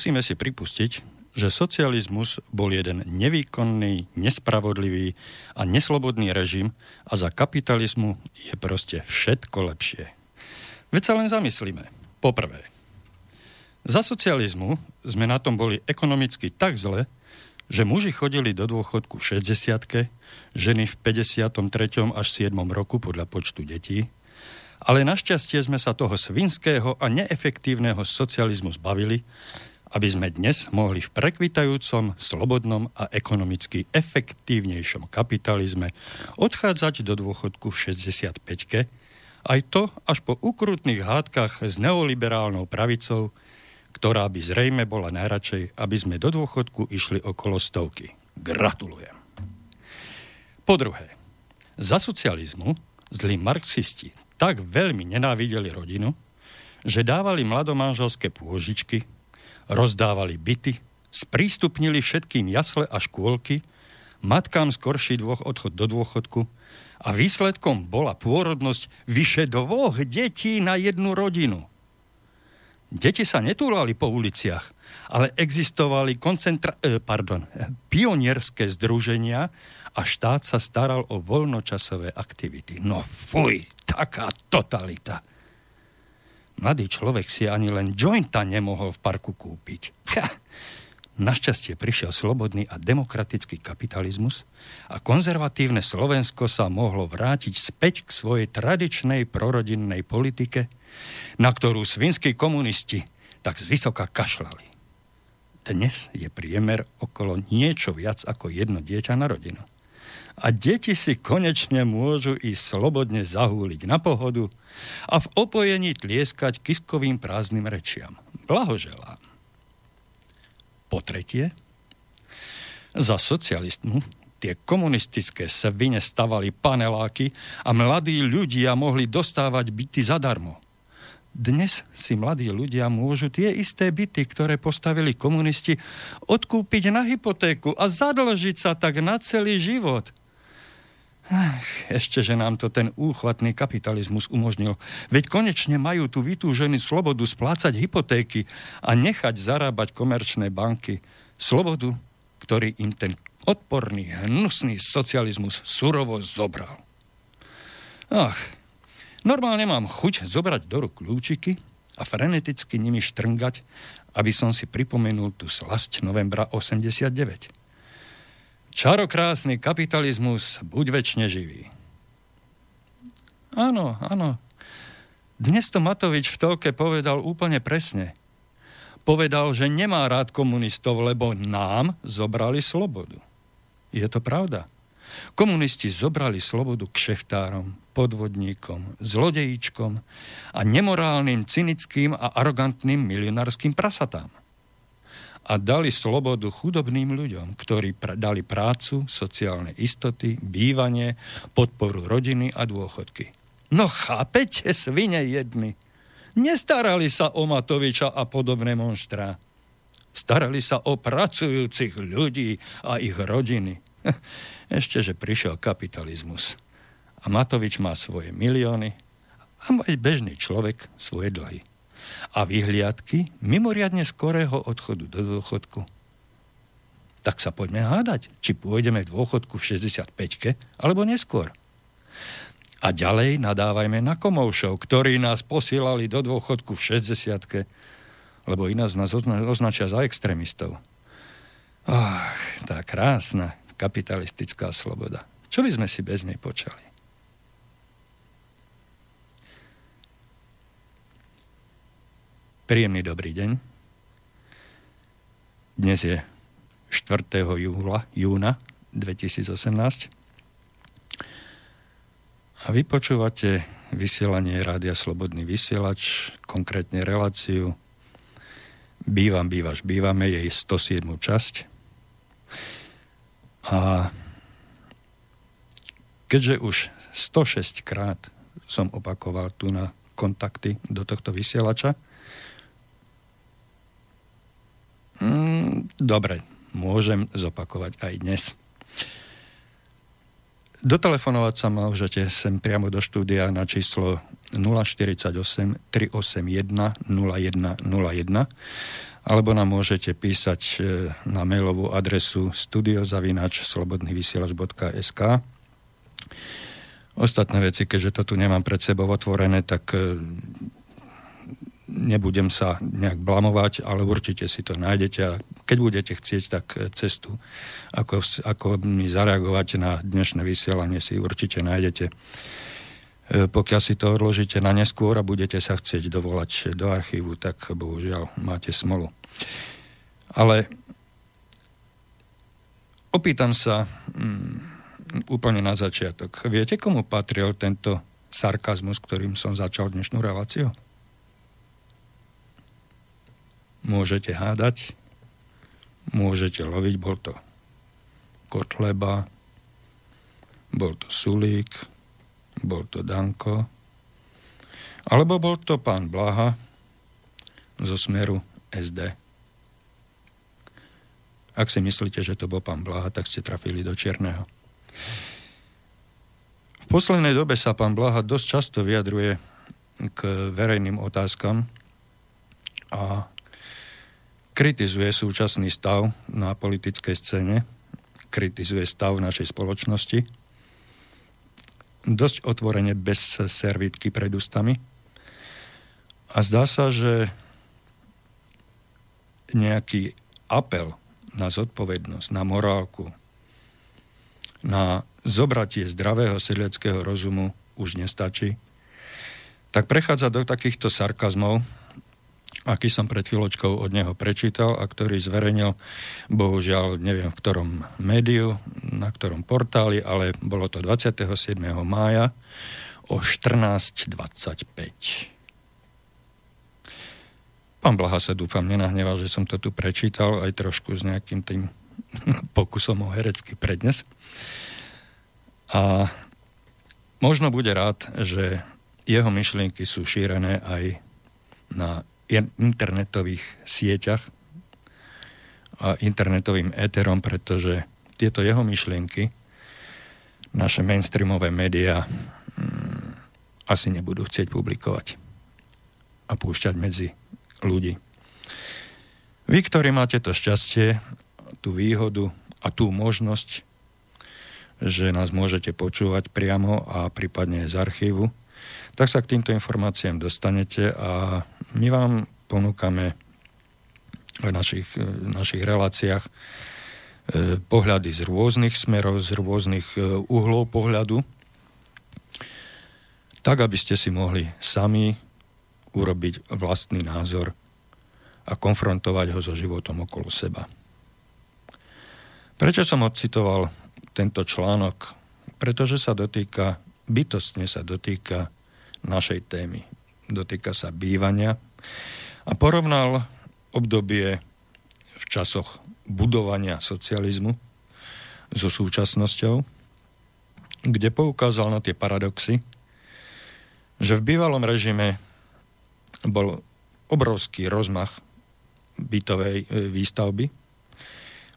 musíme si pripustiť, že socializmus bol jeden nevýkonný, nespravodlivý a neslobodný režim a za kapitalizmu je proste všetko lepšie. Veď sa len zamyslíme. Poprvé, za socializmu sme na tom boli ekonomicky tak zle, že muži chodili do dôchodku v 60 ženy v 53. až 7. roku podľa počtu detí, ale našťastie sme sa toho svinského a neefektívneho socializmu zbavili, aby sme dnes mohli v prekvitajúcom, slobodnom a ekonomicky efektívnejšom kapitalizme odchádzať do dôchodku v 65 aj to až po ukrutných hádkach s neoliberálnou pravicou, ktorá by zrejme bola najradšej, aby sme do dôchodku išli okolo stovky. Gratulujem. Po druhé, za socializmu zlí marxisti tak veľmi nenávideli rodinu, že dávali mladomanželské pôžičky, rozdávali byty, sprístupnili všetkým jasle a škôlky, matkám skorší dvoch odchod do dôchodku a výsledkom bola pôrodnosť vyše dvoch detí na jednu rodinu. Deti sa netúlali po uliciach, ale existovali koncentra- eh, pardon, pionierské združenia a štát sa staral o voľnočasové aktivity. No fuj, taká totalita. Mladý človek si ani len jointa nemohol v parku kúpiť. Našťastie prišiel slobodný a demokratický kapitalizmus a konzervatívne Slovensko sa mohlo vrátiť späť k svojej tradičnej prorodinnej politike, na ktorú svinskí komunisti tak zvysoka kašľali. Dnes je priemer okolo niečo viac ako jedno dieťa na rodinu a deti si konečne môžu ísť slobodne zahúliť na pohodu a v opojení tlieskať kiskovým prázdnym rečiam. Blahoželám. Po tretie, za socialistmu tie komunistické svine stavali paneláky a mladí ľudia mohli dostávať byty zadarmo. Dnes si mladí ľudia môžu tie isté byty, ktoré postavili komunisti, odkúpiť na hypotéku a zadlžiť sa tak na celý život – Ach, ešte, že nám to ten úchvatný kapitalizmus umožnil. Veď konečne majú tu vytúženú slobodu splácať hypotéky a nechať zarábať komerčné banky. Slobodu, ktorý im ten odporný, hnusný socializmus surovo zobral. Ach, normálne mám chuť zobrať do ruk kľúčiky a freneticky nimi štrngať, aby som si pripomenul tú slasť novembra 89. Čarokrásny kapitalizmus, buď väčšine živý. Áno, áno. Dnes to Matovič v telke povedal úplne presne. Povedal, že nemá rád komunistov, lebo nám zobrali slobodu. Je to pravda. Komunisti zobrali slobodu k šeftárom, podvodníkom, zlodejíčkom a nemorálnym, cynickým a arogantným milionárským prasatám a dali slobodu chudobným ľuďom, ktorí pr- dali prácu, sociálne istoty, bývanie, podporu rodiny a dôchodky. No chápete, svine jedny. Nestarali sa o Matoviča a podobné monštrá. Starali sa o pracujúcich ľudí a ich rodiny. Ešte, že prišiel kapitalizmus. A Matovič má svoje milióny a aj bežný človek svoje dlhy a vyhliadky mimoriadne skorého odchodu do dôchodku. Tak sa poďme hádať, či pôjdeme v dôchodku v 65 alebo neskôr. A ďalej nadávajme na komoušov, ktorí nás posielali do dôchodku v 60 lebo ináč nás označia za extrémistov. Ach, tá krásna kapitalistická sloboda. Čo by sme si bez nej počali? Príjemný dobrý deň. Dnes je 4. júla, júna 2018 a vy počúvate vysielanie Rádia Slobodný vysielač, konkrétne reláciu Bývam, bývaš, bývame, jej 107. časť. A keďže už 106 krát som opakoval tu na kontakty do tohto vysielača, Mm, dobre, môžem zopakovať aj dnes. Dotelefonovať sa môžete sem priamo do štúdia na číslo 048 381 0101 alebo nám môžete písať e, na mailovú adresu studiozavinač.slobodnyvysielač.sk Ostatné veci, keďže to tu nemám pred sebou otvorené, tak e, nebudem sa nejak blamovať, ale určite si to nájdete a keď budete chcieť, tak e, cestu, ako, ako mi zareagovať na dnešné vysielanie, si určite nájdete. Pokiaľ si to odložíte na neskôr a budete sa chcieť dovolať do archívu, tak bohužiaľ máte smolu. Ale opýtam sa mm, úplne na začiatok. Viete, komu patril tento sarkazmus, ktorým som začal dnešnú reláciu? Môžete hádať, môžete loviť, bol to Kotleba, bol to Sulík, bol to Danko, alebo bol to pán Blaha zo smeru SD. Ak si myslíte, že to bol pán Blaha, tak ste trafili do čierneho. V poslednej dobe sa pán Blaha dosť často vyjadruje k verejným otázkam a kritizuje súčasný stav na politickej scéne, kritizuje stav našej spoločnosti dosť otvorene bez servítky pred ústami. A zdá sa, že nejaký apel na zodpovednosť, na morálku, na zobratie zdravého sedliackého rozumu už nestačí, tak prechádza do takýchto sarkazmov, aký som pred chvíľočkou od neho prečítal a ktorý zverejnil, bohužiaľ neviem v ktorom médiu, na ktorom portáli, ale bolo to 27. mája o 14.25. Pán Blaha sa dúfam nenahneval, že som to tu prečítal aj trošku s nejakým tým pokusom o herecký prednes. A možno bude rád, že jeho myšlienky sú šírené aj na internetových sieťach a internetovým éterom, pretože tieto jeho myšlienky naše mainstreamové médiá mm, asi nebudú chcieť publikovať a púšťať medzi ľudí. Vy, ktorí máte to šťastie, tú výhodu a tú možnosť, že nás môžete počúvať priamo a prípadne z archívu, tak sa k týmto informáciám dostanete a my vám ponúkame v našich, v našich reláciách e, pohľady z rôznych smerov, z rôznych e, uhlov pohľadu, tak aby ste si mohli sami urobiť vlastný názor a konfrontovať ho so životom okolo seba. Prečo som odcitoval tento článok? Pretože sa dotýka, bytostne sa dotýka našej témy. Dotýka sa bývania a porovnal obdobie v časoch budovania socializmu so súčasnosťou, kde poukázal na tie paradoxy, že v bývalom režime bol obrovský rozmach bytovej e, výstavby.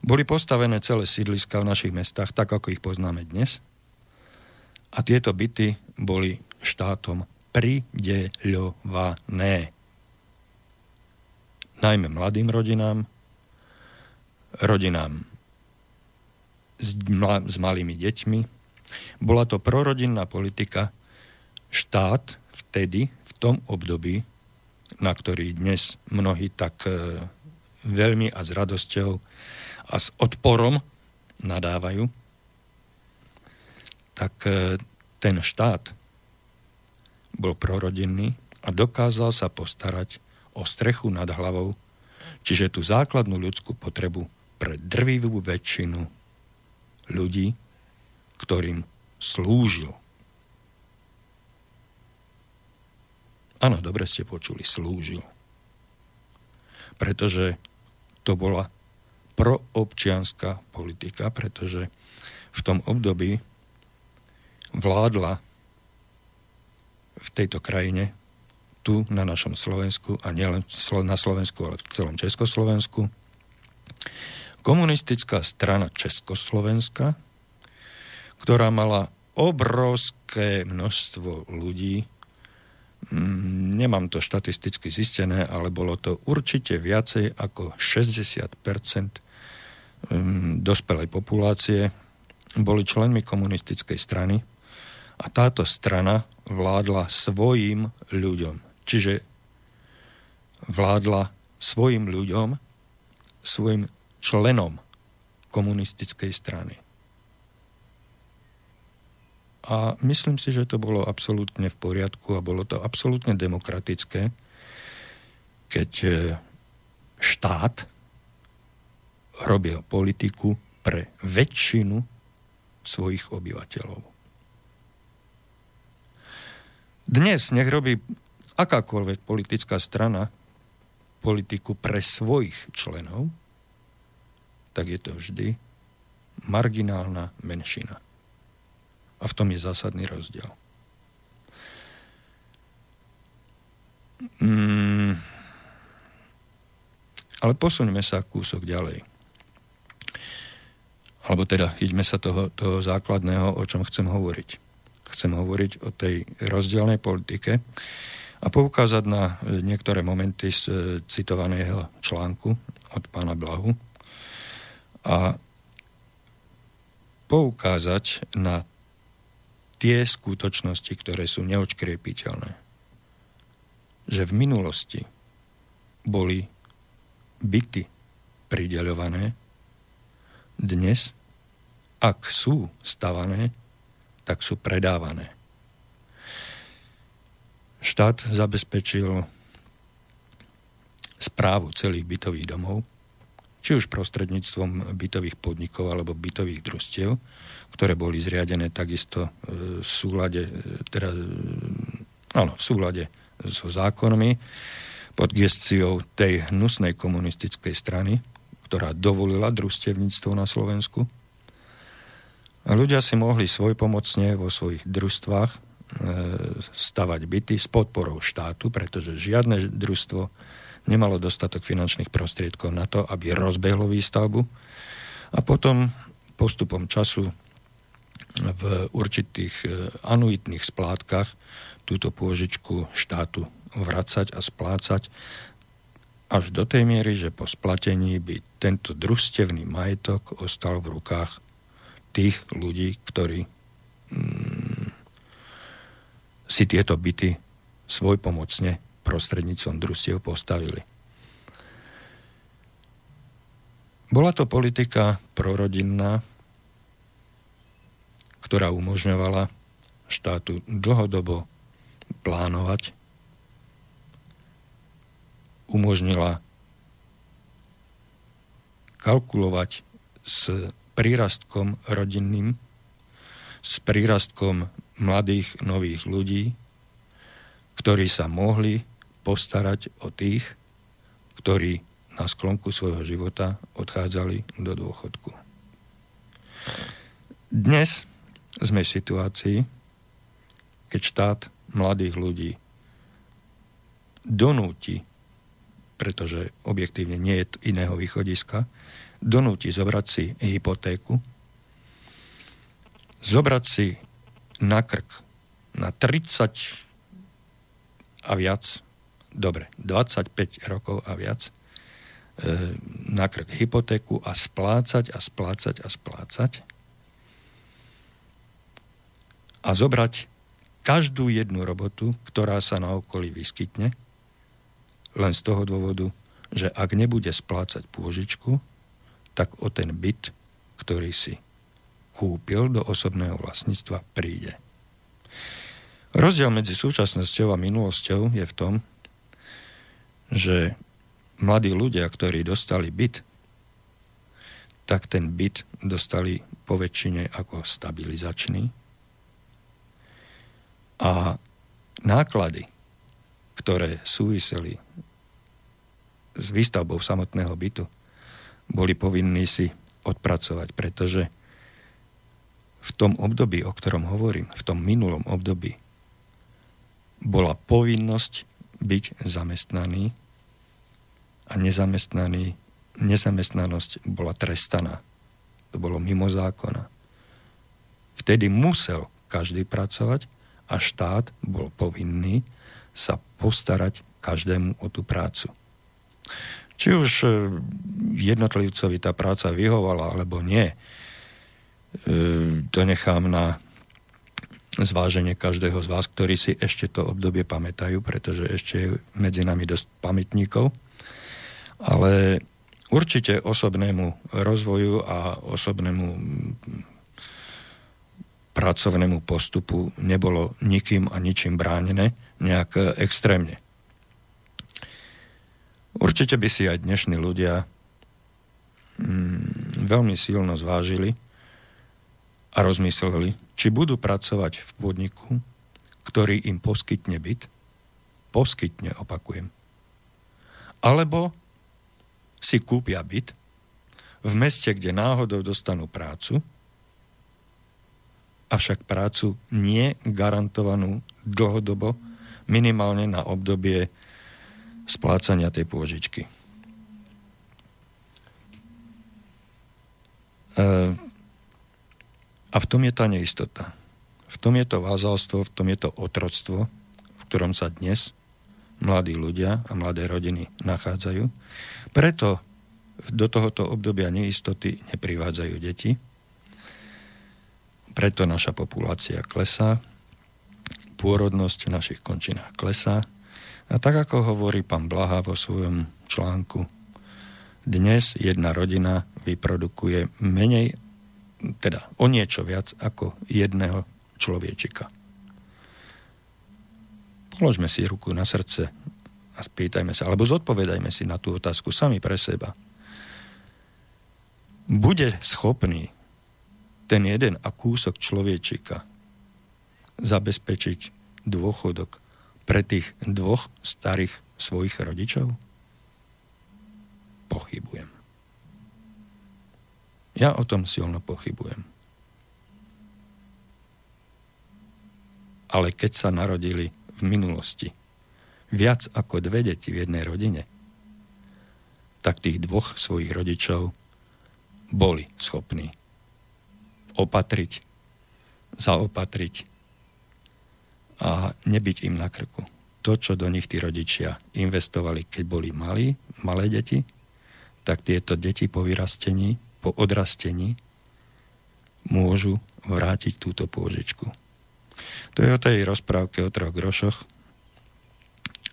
Boli postavené celé sídliska v našich mestách, tak ako ich poznáme dnes. A tieto byty boli štátom prideľované. Najmä mladým rodinám, rodinám s, mla, s malými deťmi. Bola to prorodinná politika. Štát vtedy, v tom období, na ktorý dnes mnohí tak e, veľmi a s radosťou a s odporom nadávajú, tak e, ten štát bol prorodinný a dokázal sa postarať o strechu nad hlavou, čiže tú základnú ľudskú potrebu pre drvivú väčšinu ľudí, ktorým slúžil. Áno, dobre ste počuli, slúžil. Pretože to bola proobčianská politika, pretože v tom období vládla v tejto krajine, tu na našom Slovensku a nielen na Slovensku, ale v celom Československu. Komunistická strana Československa, ktorá mala obrovské množstvo ľudí, mm, nemám to štatisticky zistené, ale bolo to určite viacej ako 60 mm, dospelej populácie boli členmi komunistickej strany a táto strana vládla svojim ľuďom. Čiže vládla svojim ľuďom, svojim členom komunistickej strany. A myslím si, že to bolo absolútne v poriadku a bolo to absolútne demokratické, keď e, štát robil politiku pre väčšinu svojich obyvateľov. Dnes nech robí akákoľvek politická strana politiku pre svojich členov, tak je to vždy marginálna menšina. A v tom je zásadný rozdiel. Mm, ale posuňme sa kúsok ďalej. Alebo teda ideme sa toho, toho základného, o čom chcem hovoriť. Chcem hovoriť o tej rozdielnej politike a poukázať na niektoré momenty z e, citovaného článku od pána Blahu a poukázať na tie skutočnosti, ktoré sú neočkriepiteľné. Že v minulosti boli byty prideľované, dnes, ak sú stavané, tak sú predávané. Štát zabezpečil správu celých bytových domov, či už prostredníctvom bytových podnikov alebo bytových družstiev, ktoré boli zriadené takisto e, v súlade, e, teda, e, áno, v súlade so zákonmi pod gestiou tej hnusnej komunistickej strany, ktorá dovolila družstevníctvo na Slovensku. Ľudia si mohli svojpomocne vo svojich družstvách stavať byty s podporou štátu, pretože žiadne družstvo nemalo dostatok finančných prostriedkov na to, aby rozbehlo výstavbu. A potom postupom času v určitých e, anuitných splátkach túto pôžičku štátu vracať a splácať až do tej miery, že po splatení by tento družstevný majetok ostal v rukách tých ľudí, ktorí mm, si tieto byty svojpomocne prostredníctvom družstiev postavili. Bola to politika prorodinná, ktorá umožňovala štátu dlhodobo plánovať, umožnila kalkulovať s prírastkom rodinným, s prírastkom mladých nových ľudí, ktorí sa mohli postarať o tých, ktorí na sklonku svojho života odchádzali do dôchodku. Dnes sme v situácii, keď štát mladých ľudí donúti, pretože objektívne nie je iného východiska, donúti zobrať si hypotéku, zobrať si na krk na 30 a viac, dobre, 25 rokov a viac, e, na krk hypotéku a splácať a splácať a splácať a zobrať každú jednu robotu, ktorá sa na okolí vyskytne, len z toho dôvodu, že ak nebude splácať pôžičku, tak o ten byt, ktorý si kúpil do osobného vlastníctva, príde. Rozdiel medzi súčasnosťou a minulosťou je v tom, že mladí ľudia, ktorí dostali byt, tak ten byt dostali po väčšine ako stabilizačný, a náklady, ktoré súviseli s výstavbou samotného bytu, boli povinní si odpracovať, pretože v tom období, o ktorom hovorím, v tom minulom období, bola povinnosť byť zamestnaný a nezamestnaný, nezamestnanosť bola trestaná. To bolo mimo zákona. Vtedy musel každý pracovať a štát bol povinný sa postarať každému o tú prácu. Či už e, jednotlivcovi tá práca vyhovala alebo nie, to nechám na zváženie každého z vás, ktorí si ešte to obdobie pamätajú, pretože ešte je medzi nami dosť pamätníkov. Ale určite osobnému rozvoju a osobnému pracovnému postupu nebolo nikým a ničím bránené nejak extrémne. Určite by si aj dnešní ľudia mm, veľmi silno zvážili a rozmysleli, či budú pracovať v podniku, ktorý im poskytne byt, poskytne, opakujem, alebo si kúpia byt v meste, kde náhodou dostanú prácu, avšak prácu nie garantovanú dlhodobo, minimálne na obdobie splácania tej pôžičky. E, a v tom je tá neistota. V tom je to vázalstvo, v tom je to otroctvo, v ktorom sa dnes mladí ľudia a mladé rodiny nachádzajú. Preto do tohoto obdobia neistoty neprivádzajú deti. Preto naša populácia klesá, pôrodnosť v našich končinách klesá a tak ako hovorí pán Blaha vo svojom článku, dnes jedna rodina vyprodukuje menej, teda o niečo viac ako jedného človečika. Položme si ruku na srdce a spýtajme sa, alebo zodpovedajme si na tú otázku sami pre seba. Bude schopný ten jeden a kúsok človečika zabezpečiť dôchodok pre tých dvoch starých svojich rodičov? Pochybujem. Ja o tom silno pochybujem. Ale keď sa narodili v minulosti viac ako dve deti v jednej rodine, tak tých dvoch svojich rodičov boli schopní opatriť, zaopatriť, a nebyť im na krku. To, čo do nich tí rodičia investovali, keď boli malí, malé deti, tak tieto deti po vyrastení, po odrastení môžu vrátiť túto pôžičku. To je o tej rozprávke o troch grošoch,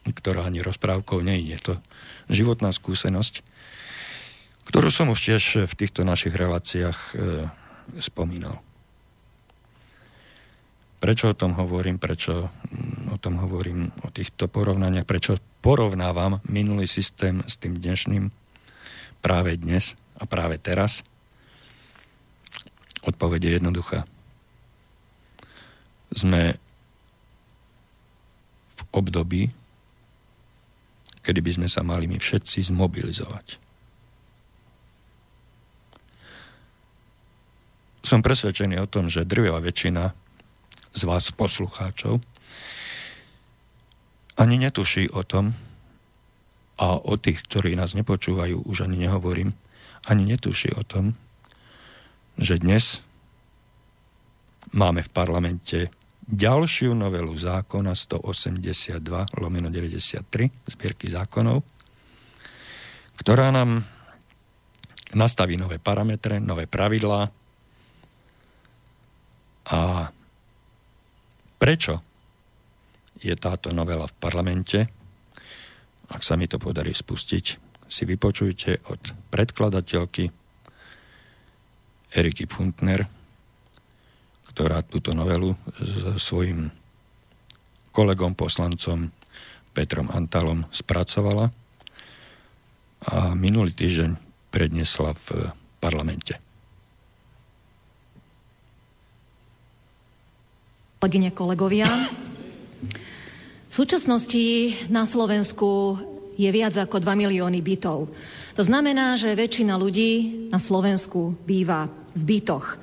ktorá ani rozprávkou nie je to životná skúsenosť, ktorú som už tiež v týchto našich reláciách e, spomínal. Prečo o tom hovorím, prečo mm, o tom hovorím, o týchto porovnaniach, prečo porovnávam minulý systém s tým dnešným? Práve dnes a práve teraz? Odpovede je jednoduchá. Sme v období, kedy by sme sa mali my všetci zmobilizovať. Som presvedčený o tom, že drvivá väčšina z vás poslucháčov ani netuší o tom, a o tých, ktorí nás nepočúvajú, už ani nehovorím, ani netuší o tom, že dnes máme v parlamente ďalšiu novelu zákona 182 lomeno 93 zbierky zákonov, ktorá nám nastaví nové parametre, nové pravidlá a Prečo je táto novela v parlamente? Ak sa mi to podarí spustiť, si vypočujte od predkladateľky Eriky Funtner, ktorá túto novelu s svojim kolegom poslancom Petrom Antalom spracovala a minulý týždeň predniesla v parlamente. Kolegyne, kolegovia, v súčasnosti na Slovensku je viac ako 2 milióny bytov. To znamená, že väčšina ľudí na Slovensku býva v bytoch.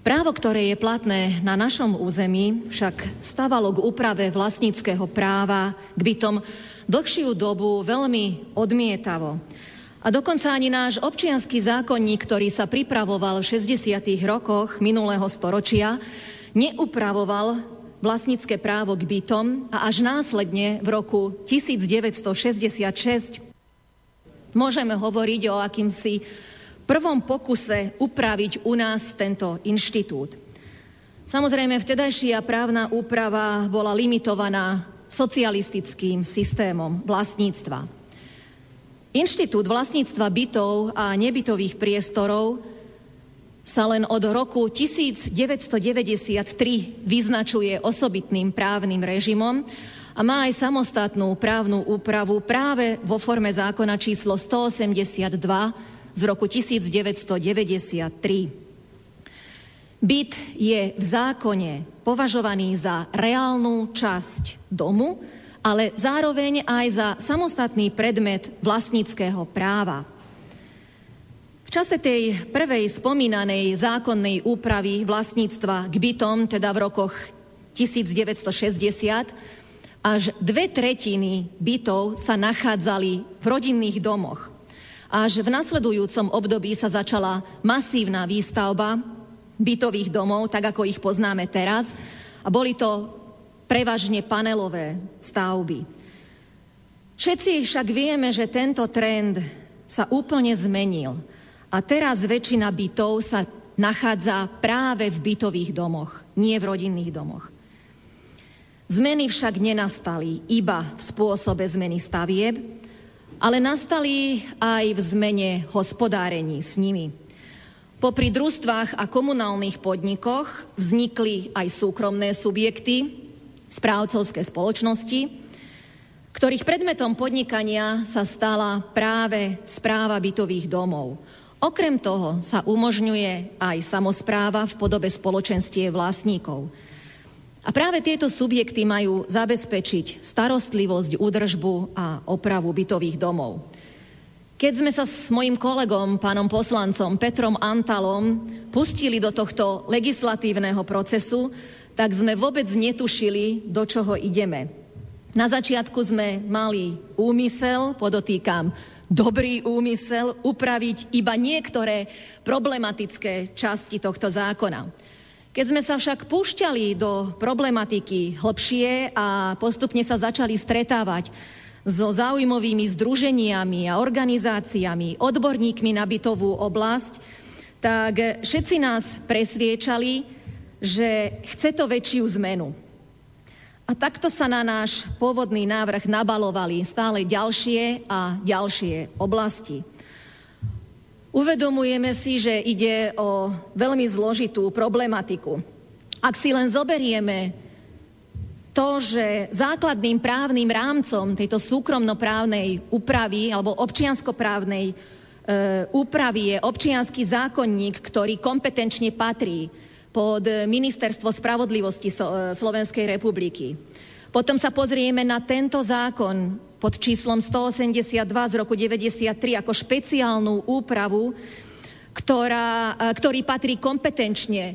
Právo, ktoré je platné na našom území, však stávalo k úprave vlastníckého práva k bytom dlhšiu dobu veľmi odmietavo. A dokonca ani náš občianský zákonník, ktorý sa pripravoval v 60. rokoch minulého storočia, neupravoval vlastnícke právo k bytom a až následne v roku 1966 môžeme hovoriť o akýmsi prvom pokuse upraviť u nás tento inštitút. Samozrejme, vtedajšia právna úprava bola limitovaná socialistickým systémom vlastníctva. Inštitút vlastníctva bytov a nebytových priestorov sa len od roku 1993 vyznačuje osobitným právnym režimom a má aj samostatnú právnu úpravu práve vo forme zákona číslo 182 z roku 1993. Byt je v zákone považovaný za reálnu časť domu, ale zároveň aj za samostatný predmet vlastníckého práva. V čase tej prvej spomínanej zákonnej úpravy vlastníctva k bytom, teda v rokoch 1960, až dve tretiny bytov sa nachádzali v rodinných domoch. Až v nasledujúcom období sa začala masívna výstavba bytových domov, tak ako ich poznáme teraz. A boli to prevažne panelové stavby. Všetci však vieme, že tento trend sa úplne zmenil – a teraz väčšina bytov sa nachádza práve v bytových domoch, nie v rodinných domoch. Zmeny však nenastali iba v spôsobe zmeny stavieb, ale nastali aj v zmene hospodárení s nimi. Popri družstvách a komunálnych podnikoch vznikli aj súkromné subjekty, správcovské spoločnosti, ktorých predmetom podnikania sa stala práve správa bytových domov – Okrem toho sa umožňuje aj samozpráva v podobe spoločenstie vlastníkov. A práve tieto subjekty majú zabezpečiť starostlivosť, údržbu a opravu bytových domov. Keď sme sa s mojim kolegom, pánom poslancom Petrom Antalom, pustili do tohto legislatívneho procesu, tak sme vôbec netušili, do čoho ideme. Na začiatku sme mali úmysel, podotýkam, dobrý úmysel upraviť iba niektoré problematické časti tohto zákona. Keď sme sa však púšťali do problematiky hlbšie a postupne sa začali stretávať so záujmovými združeniami a organizáciami, odborníkmi na bytovú oblasť, tak všetci nás presviečali, že chce to väčšiu zmenu. A takto sa na náš pôvodný návrh nabalovali stále ďalšie a ďalšie oblasti. Uvedomujeme si, že ide o veľmi zložitú problematiku. Ak si len zoberieme to, že základným právnym rámcom tejto súkromnoprávnej úpravy alebo občianskoprávnej e, úpravy je občianský zákonník, ktorý kompetenčne patrí pod Ministerstvo spravodlivosti Slovenskej republiky. Potom sa pozrieme na tento zákon pod číslom 182 z roku 93 ako špeciálnu úpravu, ktorá, e, ktorý patrí kompetenčne e,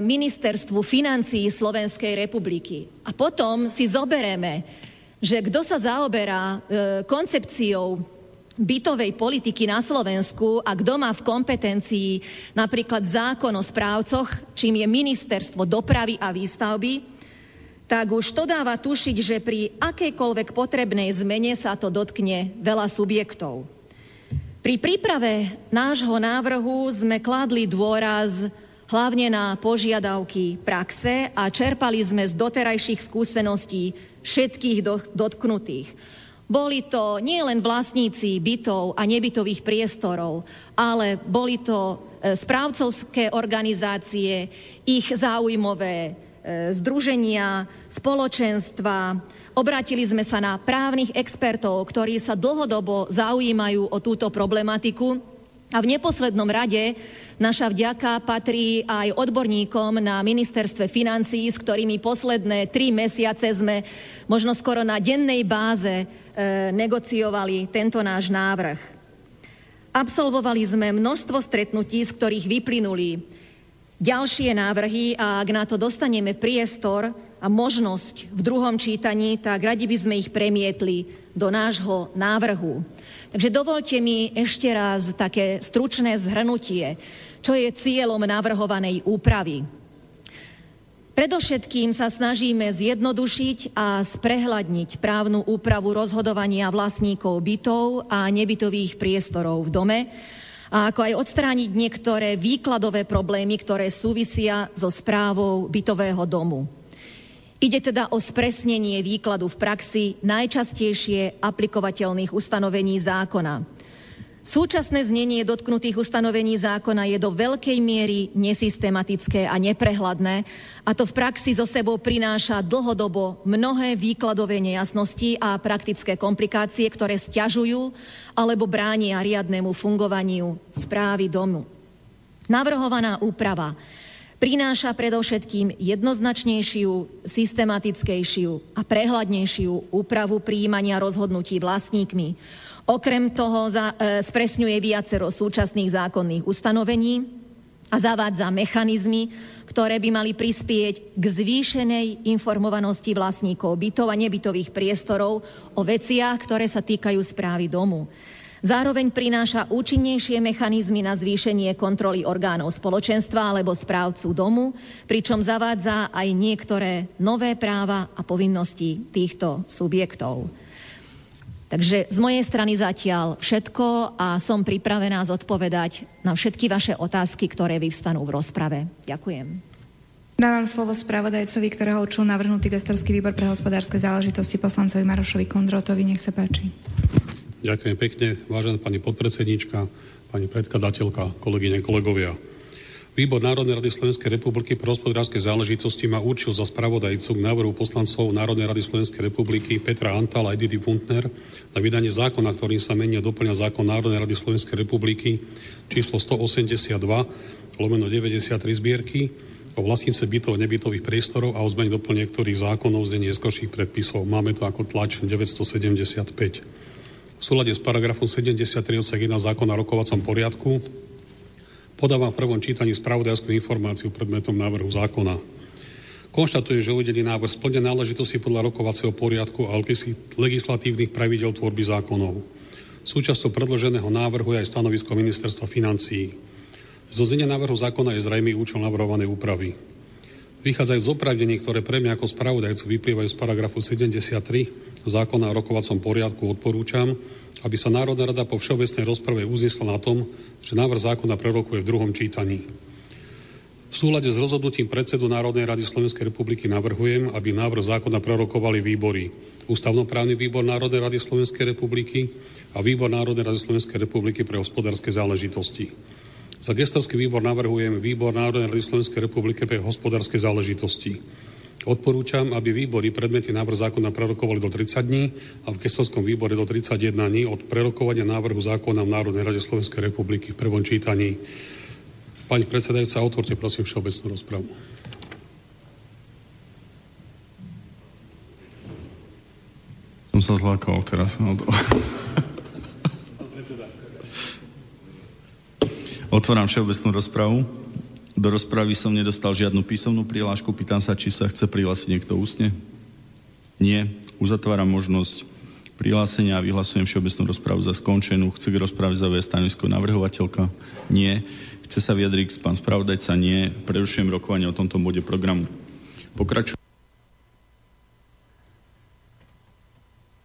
Ministerstvu financií Slovenskej republiky. A potom si zobereme, že kto sa zaoberá e, koncepciou bytovej politiky na Slovensku a kto má v kompetencii napríklad zákon o správcoch, čím je ministerstvo dopravy a výstavby, tak už to dáva tušiť, že pri akejkoľvek potrebnej zmene sa to dotkne veľa subjektov. Pri príprave nášho návrhu sme kladli dôraz hlavne na požiadavky praxe a čerpali sme z doterajších skúseností všetkých dotknutých. Boli to nie len vlastníci bytov a nebytových priestorov, ale boli to e, správcovské organizácie, ich záujmové e, združenia, spoločenstva. Obratili sme sa na právnych expertov, ktorí sa dlhodobo zaujímajú o túto problematiku. A v neposlednom rade naša vďaka patrí aj odborníkom na ministerstve financií, s ktorými posledné tri mesiace sme možno skoro na dennej báze negociovali tento náš návrh. Absolvovali sme množstvo stretnutí, z ktorých vyplynuli ďalšie návrhy a ak na to dostaneme priestor a možnosť v druhom čítaní, tak radi by sme ich premietli do nášho návrhu. Takže dovolte mi ešte raz také stručné zhrnutie, čo je cieľom navrhovanej úpravy. Predovšetkým sa snažíme zjednodušiť a sprehľadniť právnu úpravu rozhodovania vlastníkov bytov a nebytových priestorov v dome, a ako aj odstrániť niektoré výkladové problémy, ktoré súvisia so správou bytového domu. Ide teda o spresnenie výkladu v praxi najčastejšie aplikovateľných ustanovení zákona. Súčasné znenie dotknutých ustanovení zákona je do veľkej miery nesystematické a neprehľadné a to v praxi zo sebou prináša dlhodobo mnohé výkladové nejasnosti a praktické komplikácie, ktoré stiažujú alebo bránia riadnemu fungovaniu správy domu. Navrhovaná úprava prináša predovšetkým jednoznačnejšiu, systematickejšiu a prehľadnejšiu úpravu príjmania rozhodnutí vlastníkmi, Okrem toho za, e, spresňuje viacero súčasných zákonných ustanovení a zavádza mechanizmy, ktoré by mali prispieť k zvýšenej informovanosti vlastníkov bytov a nebytových priestorov o veciach, ktoré sa týkajú správy domu. Zároveň prináša účinnejšie mechanizmy na zvýšenie kontroly orgánov spoločenstva alebo správcu domu, pričom zavádza aj niektoré nové práva a povinnosti týchto subjektov. Takže z mojej strany zatiaľ všetko a som pripravená zodpovedať na všetky vaše otázky, ktoré vyvstanú v rozprave. Ďakujem. Dávam slovo spravodajcovi, ktorého učil navrhnutý gestorský výbor pre hospodárske záležitosti poslancovi Marošovi Kondrotovi. Nech sa páči. Ďakujem pekne, vážená pani podpredsednička, pani predkladateľka, kolegyne, kolegovia. Výbor Národnej rady Slovenskej republiky pre hospodárske záležitosti ma určil za spravodajcu k návrhu poslancov Národnej rady Slovenskej republiky Petra Antala a Edity Puntner na vydanie zákona, ktorým sa menia doplňa zákon Národnej rady Slovenskej republiky číslo 182 lomeno 93 zbierky o vlastnice bytov a nebytových priestorov a o zmene doplne niektorých zákonov z neskôrších predpisov. Máme to ako tlač 975. V súlade s paragrafom 73 odsek 1 zákona o rokovacom poriadku Podávam v prvom čítaní spravodajskú informáciu predmetom návrhu zákona. Konštatujem, že uvedený návrh splňa náležitosti podľa rokovacieho poriadku a legislatívnych pravidel tvorby zákonov. Súčasťou predloženého návrhu je aj stanovisko Ministerstva financií. Zo znenia návrhu zákona je zrejmý účel navrhovanej úpravy. Vychádzajú z opravdení, ktoré pre mňa ako spravodajcu vyplývajú z paragrafu 73 zákona o rokovacom poriadku, odporúčam, aby sa Národná rada po všeobecnej rozprave uznesla na tom, že návrh zákona prerokuje v druhom čítaní. V súlade s rozhodnutím predsedu Národnej rady Slovenskej republiky navrhujem, aby návrh zákona prerokovali výbory Ústavnoprávny výbor Národnej rady Slovenskej republiky a Výbor Národnej rady Slovenskej republiky pre hospodárske záležitosti. Za gestorský výbor navrhujem Výbor Národnej rady Slovenskej republiky pre hospodárske záležitosti. Odporúčam, aby výbory predmety návrh zákona prerokovali do 30 dní a v gestorskom výbore do 31 dní od prerokovania návrhu zákona v Národnej rade Slovenskej republiky v prvom čítaní. Pani predsedajúca, otvorte prosím všeobecnú rozpravu. Som sa zlákal teraz. No Otváram všeobecnú rozpravu. Do rozpravy som nedostal žiadnu písomnú prihlášku. Pýtam sa, či sa chce prihlásiť niekto ústne. Nie. Uzatváram možnosť prihlásenia a vyhlasujem všeobecnú rozpravu za skončenú. Chce k rozprave zaviesť stanovisko navrhovateľka? Nie. Chce sa vyjadriť pán spravodajca? Nie. Prerušujem rokovanie o tomto bode programu. Pokračujem.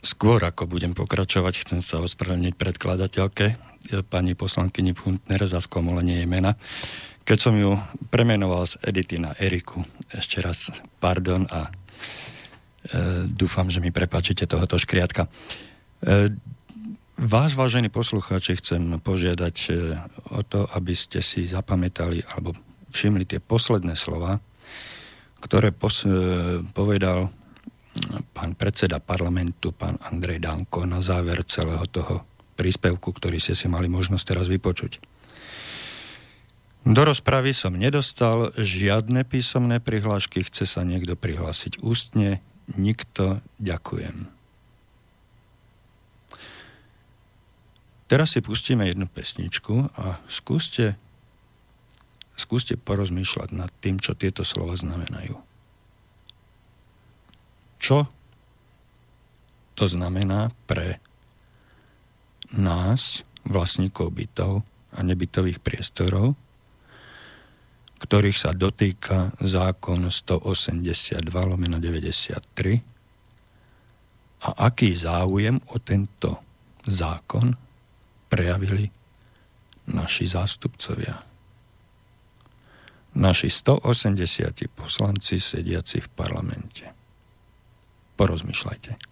Skôr ako budem pokračovať, chcem sa ospravedlniť predkladateľke, pani poslankyni Funtner za skomolenie mena. Keď som ju premenoval z Edity na Eriku, ešte raz pardon a e, dúfam, že mi prepáčite tohoto škriatka. E, vás, vážení poslucháči, chcem požiadať e, o to, aby ste si zapamätali alebo všimli tie posledné slova, ktoré pos- e, povedal pán predseda parlamentu, pán Andrej Danko, na záver celého toho príspevku, ktorý ste si mali možnosť teraz vypočuť. Do rozpravy som nedostal žiadne písomné prihlášky. Chce sa niekto prihlásiť ústne? Nikto. Ďakujem. Teraz si pustíme jednu pesničku a skúste, skúste porozmýšľať nad tým, čo tieto slova znamenajú. Čo to znamená pre nás, vlastníkov bytov a nebytových priestorov, ktorých sa dotýka zákon 182 lomeno 93 a aký záujem o tento zákon prejavili naši zástupcovia. Naši 180 poslanci sediaci v parlamente. Porozmýšľajte.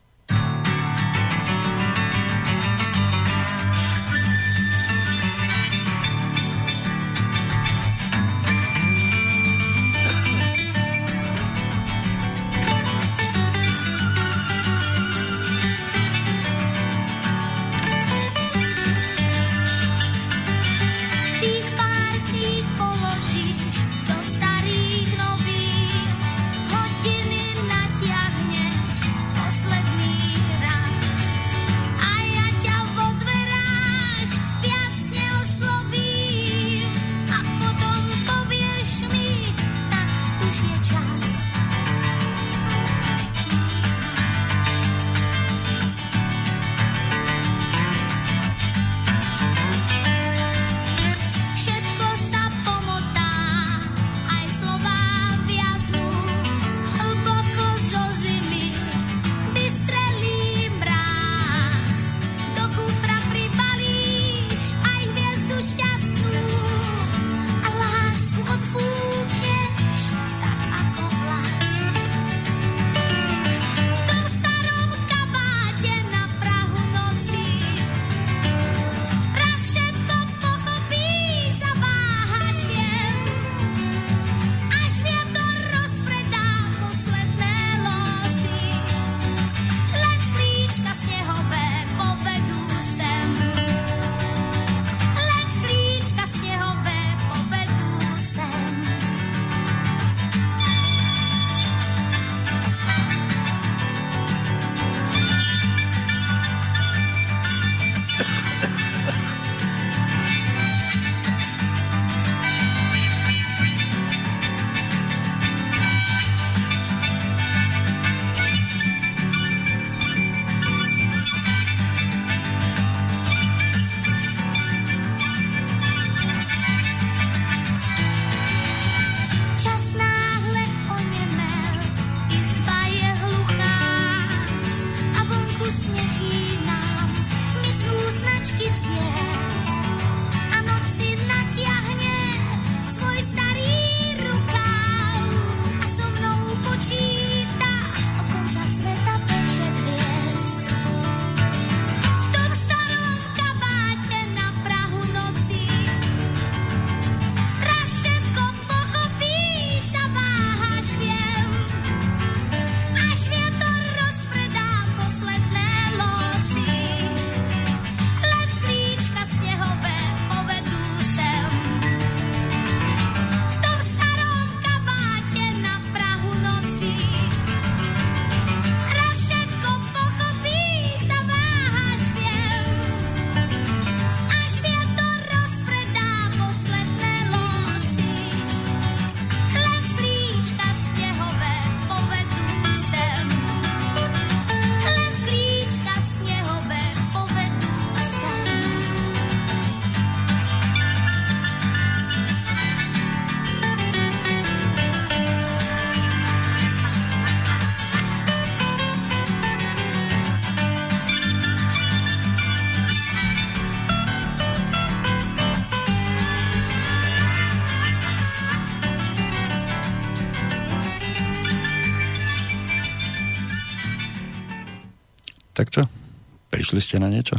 Prišli ste na niečo?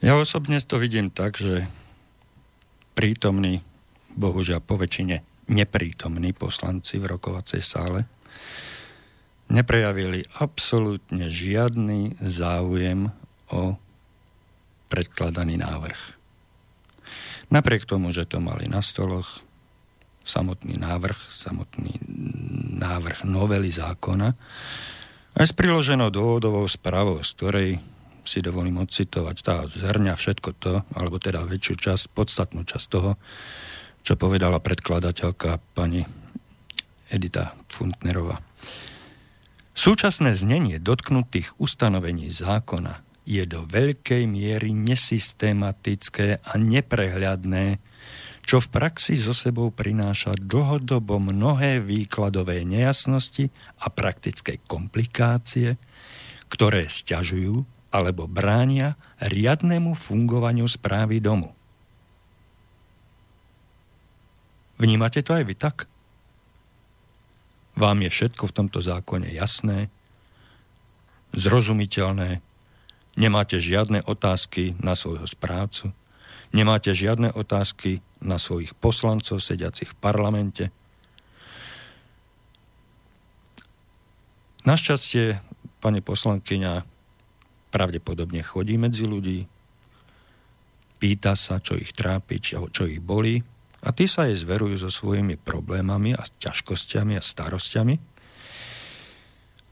Ja osobne to vidím tak, že prítomní, bohužiaľ po väčšine neprítomní poslanci v rokovacej sále neprejavili absolútne žiadny záujem o predkladaný návrh. Napriek tomu, že to mali na stoloch, samotný návrh, samotný návrh novely zákona, aj s priloženou dôvodovou správou, z ktorej si dovolím odcitovať, tá zhrňa všetko to, alebo teda väčšiu časť, podstatnú časť toho, čo povedala predkladateľka pani Edita Funtnerová. Súčasné znenie dotknutých ustanovení zákona je do veľkej miery nesystematické a neprehľadné, čo v praxi so sebou prináša dlhodobo mnohé výkladové nejasnosti a praktické komplikácie, ktoré stiažujú alebo bránia riadnemu fungovaniu správy domu. Vnímate to aj vy tak? Vám je všetko v tomto zákone jasné, zrozumiteľné, nemáte žiadne otázky na svojho správcu, nemáte žiadne otázky na svojich poslancov sediacich v parlamente. Našťastie pani poslankyňa pravdepodobne chodí medzi ľudí, pýta sa, čo ich trápi, čo, čo ich bolí a tí sa jej zverujú so svojimi problémami a ťažkosťami a starostiami.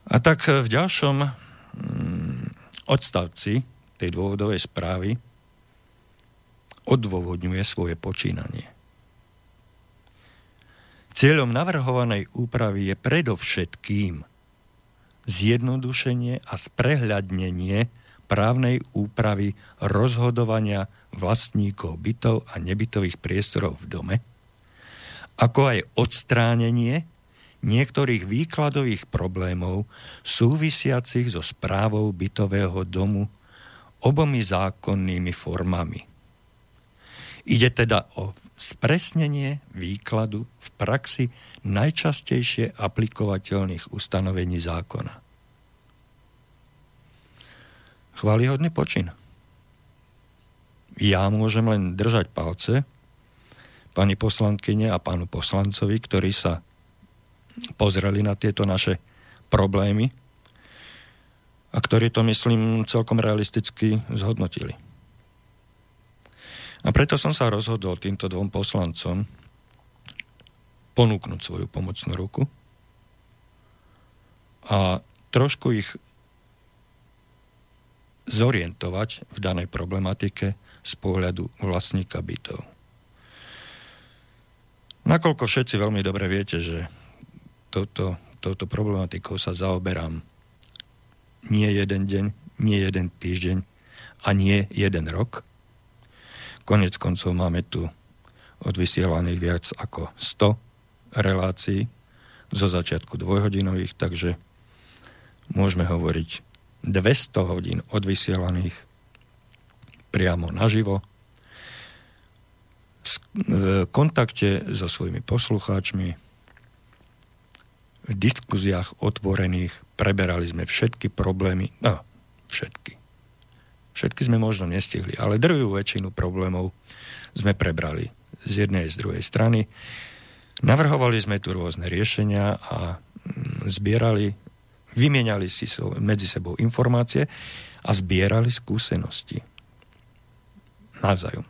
A tak v ďalšom mm, odstavci tej dôvodovej správy odôvodňuje svoje počínanie. Cieľom navrhovanej úpravy je predovšetkým zjednodušenie a sprehľadnenie právnej úpravy rozhodovania vlastníkov bytov a nebytových priestorov v dome, ako aj odstránenie niektorých výkladových problémov súvisiacich so správou bytového domu obomi zákonnými formami. Ide teda o spresnenie výkladu v praxi najčastejšie aplikovateľných ustanovení zákona. Chválihodný počin. Ja môžem len držať palce pani poslankyne a pánu poslancovi, ktorí sa pozreli na tieto naše problémy a ktorí to, myslím, celkom realisticky zhodnotili. A preto som sa rozhodol týmto dvom poslancom ponúknuť svoju pomocnú ruku a trošku ich zorientovať v danej problematike z pohľadu vlastníka bytov. Nakoľko všetci veľmi dobre viete, že touto, touto problematikou sa zaoberám nie jeden deň, nie jeden týždeň a nie jeden rok – Konec koncov máme tu odvysielaných viac ako 100 relácií zo začiatku dvojhodinových, takže môžeme hovoriť 200 hodín odvysielaných priamo naživo. V kontakte so svojimi poslucháčmi, v diskuziách otvorených preberali sme všetky problémy, no, všetky, Všetky sme možno nestihli, ale drvivú väčšinu problémov sme prebrali z jednej a z druhej strany. Navrhovali sme tu rôzne riešenia a mm, zbierali, vymieniali si medzi sebou informácie a zbierali skúsenosti. Navzájom.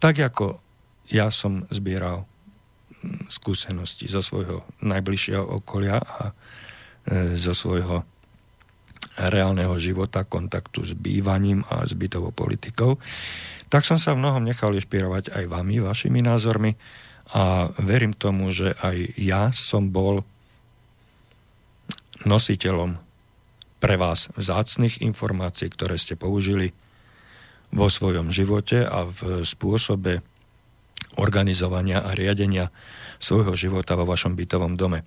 Tak ako ja som zbieral mm, skúsenosti zo svojho najbližšieho okolia a e, zo svojho reálneho života, kontaktu s bývaním a s bytovou politikou, tak som sa v mnohom nechal inšpirovať aj vami, vašimi názormi a verím tomu, že aj ja som bol nositeľom pre vás vzácných informácií, ktoré ste použili vo svojom živote a v spôsobe organizovania a riadenia svojho života vo vašom bytovom dome.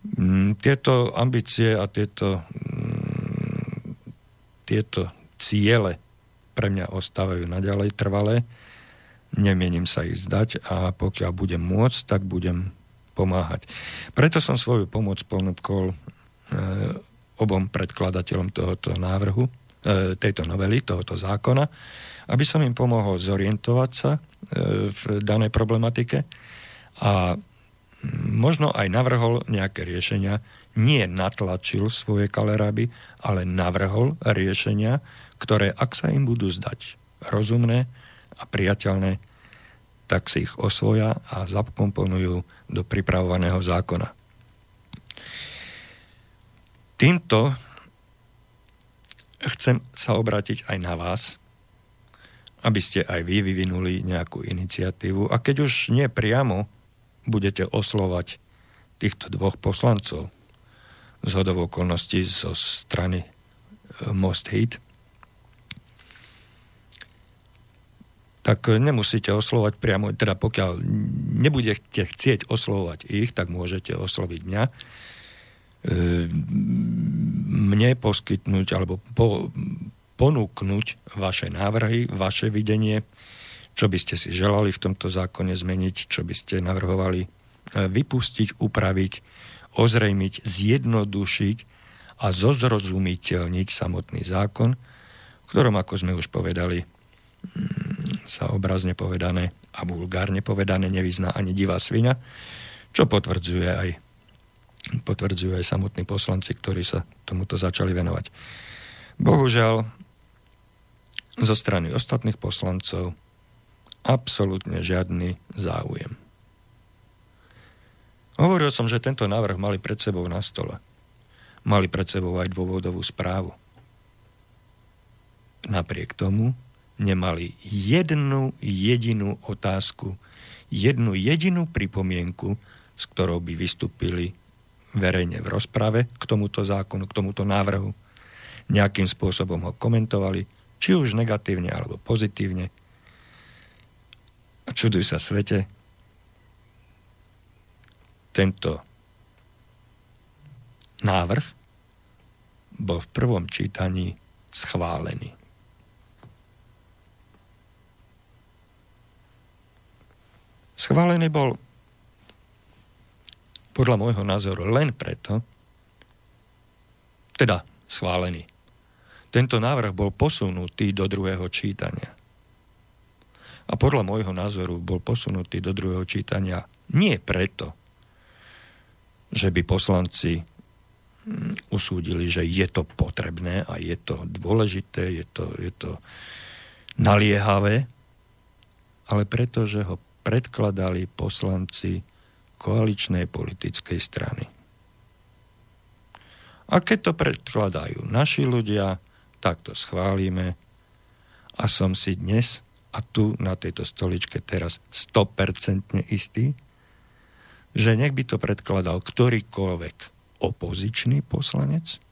Mm, tieto ambície a tieto, mm, tieto ciele pre mňa ostávajú naďalej trvalé. Nemienim sa ich zdať a pokiaľ budem môcť, tak budem pomáhať. Preto som svoju pomoc ponúkol e, obom predkladateľom tohoto návrhu, e, tejto novely, tohoto zákona, aby som im pomohol zorientovať sa e, v danej problematike a možno aj navrhol nejaké riešenia, nie natlačil svoje kaleráby, ale navrhol riešenia, ktoré, ak sa im budú zdať rozumné a priateľné, tak si ich osvoja a zakomponujú do pripravovaného zákona. Týmto chcem sa obrátiť aj na vás, aby ste aj vy vyvinuli nejakú iniciatívu. A keď už nie priamo budete oslovať týchto dvoch poslancov z hodov okolností zo strany e, Most Hit, tak nemusíte oslovať priamo, teda pokiaľ nebudete chcieť oslovať ich, tak môžete osloviť mňa. E, mne poskytnúť alebo po, ponúknuť vaše návrhy, vaše videnie, čo by ste si želali v tomto zákone zmeniť, čo by ste navrhovali e, vypustiť, upraviť, ozrejmiť, zjednodušiť a zozrozumiteľniť samotný zákon, v ktorom, ako sme už povedali, mm, sa obrazne povedané a vulgárne povedané nevyzná ani divá svinia, čo potvrdzuje aj, potvrdzujú aj samotní poslanci, ktorí sa tomuto začali venovať. Bohužiaľ, zo strany ostatných poslancov absolútne žiadny záujem. Hovoril som, že tento návrh mali pred sebou na stole. Mali pred sebou aj dôvodovú správu. Napriek tomu nemali jednu jedinú otázku, jednu jedinú pripomienku, s ktorou by vystúpili verejne v rozprave k tomuto zákonu, k tomuto návrhu. Nejakým spôsobom ho komentovali, či už negatívne alebo pozitívne, a čuduj sa svete, tento návrh bol v prvom čítaní schválený. Schválený bol podľa môjho názoru len preto, teda schválený. Tento návrh bol posunutý do druhého čítania a podľa môjho názoru bol posunutý do druhého čítania nie preto, že by poslanci mm, usúdili, že je to potrebné a je to dôležité, je to, je to naliehavé, ale preto, že ho predkladali poslanci koaličnej politickej strany. A keď to predkladajú naši ľudia, tak to schválime a som si dnes a tu na tejto stoličke teraz 100% istý, že nech by to predkladal ktorýkoľvek opozičný poslanec,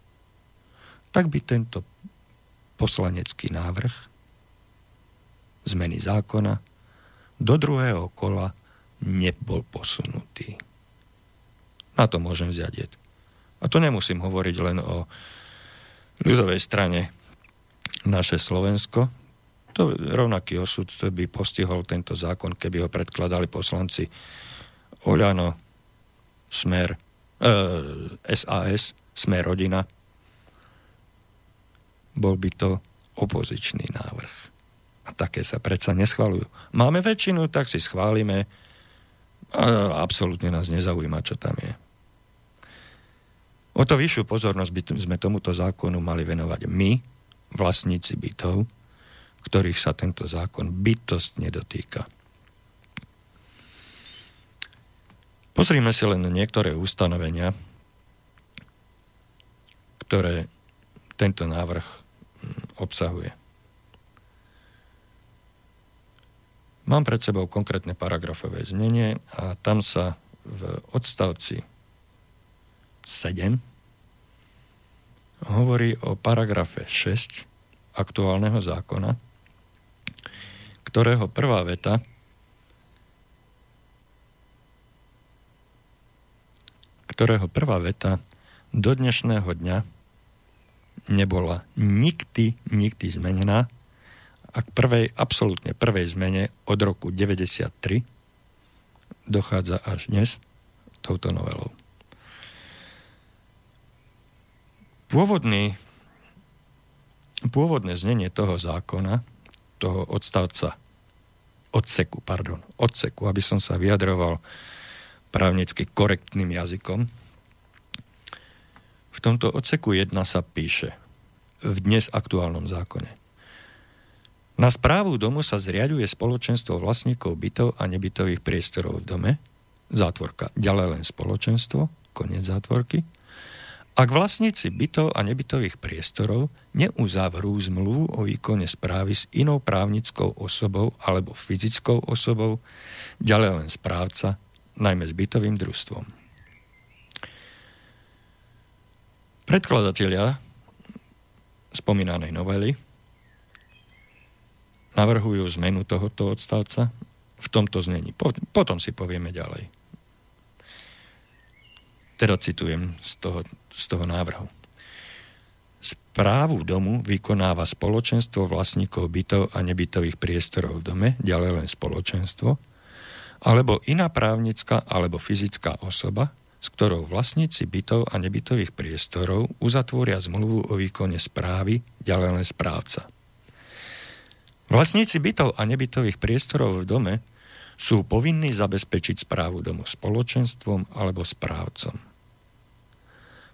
tak by tento poslanecký návrh zmeny zákona do druhého kola nebol posunutý. Na to môžem vziať A to nemusím hovoriť len o ľudovej strane naše Slovensko, to rovnaký osud by postihol tento zákon, keby ho predkladali poslanci Oľano, Smer, e, SAS, Smer rodina. Bol by to opozičný návrh. A také sa predsa neschvalujú. Máme väčšinu, tak si schválime. A absolútne nás nezaujíma, čo tam je. O to vyššiu pozornosť by sme tomuto zákonu mali venovať my, vlastníci bytov, ktorých sa tento zákon bytostne dotýka. Pozrime si len niektoré ustanovenia, ktoré tento návrh hm, obsahuje. Mám pred sebou konkrétne paragrafové znenie a tam sa v odstavci 7 hovorí o paragrafe 6 aktuálneho zákona, ktorého prvá veta ktorého prvá veta do dnešného dňa nebola nikdy, nikdy zmenená a k prvej, absolútne prvej zmene od roku 93 dochádza až dnes touto novelou. Pôvodný, pôvodné znenie toho zákona toho odstavca, odseku, pardon, odseku, aby som sa vyjadroval právnicky korektným jazykom. V tomto odseku 1 sa píše v dnes aktuálnom zákone. Na správu domu sa zriaduje spoločenstvo vlastníkov bytov a nebytových priestorov v dome, zátvorka, ďalej len spoločenstvo, koniec zátvorky, ak vlastníci bytov a nebytových priestorov neuzavrú zmluvu o výkone správy s inou právnickou osobou alebo fyzickou osobou, ďalej len správca, najmä s bytovým družstvom. Predkladatelia spomínanej novely navrhujú zmenu tohoto odstavca v tomto znení. Potom si povieme ďalej. Teda citujem z toho, z toho návrhu. Správu domu vykonáva spoločenstvo vlastníkov bytov a nebytových priestorov v dome, ďalej len spoločenstvo, alebo iná právnická alebo fyzická osoba, s ktorou vlastníci bytov a nebytových priestorov uzatvoria zmluvu o výkone správy, ďalej len správca. Vlastníci bytov a nebytových priestorov v dome sú povinní zabezpečiť správu domu spoločenstvom alebo správcom.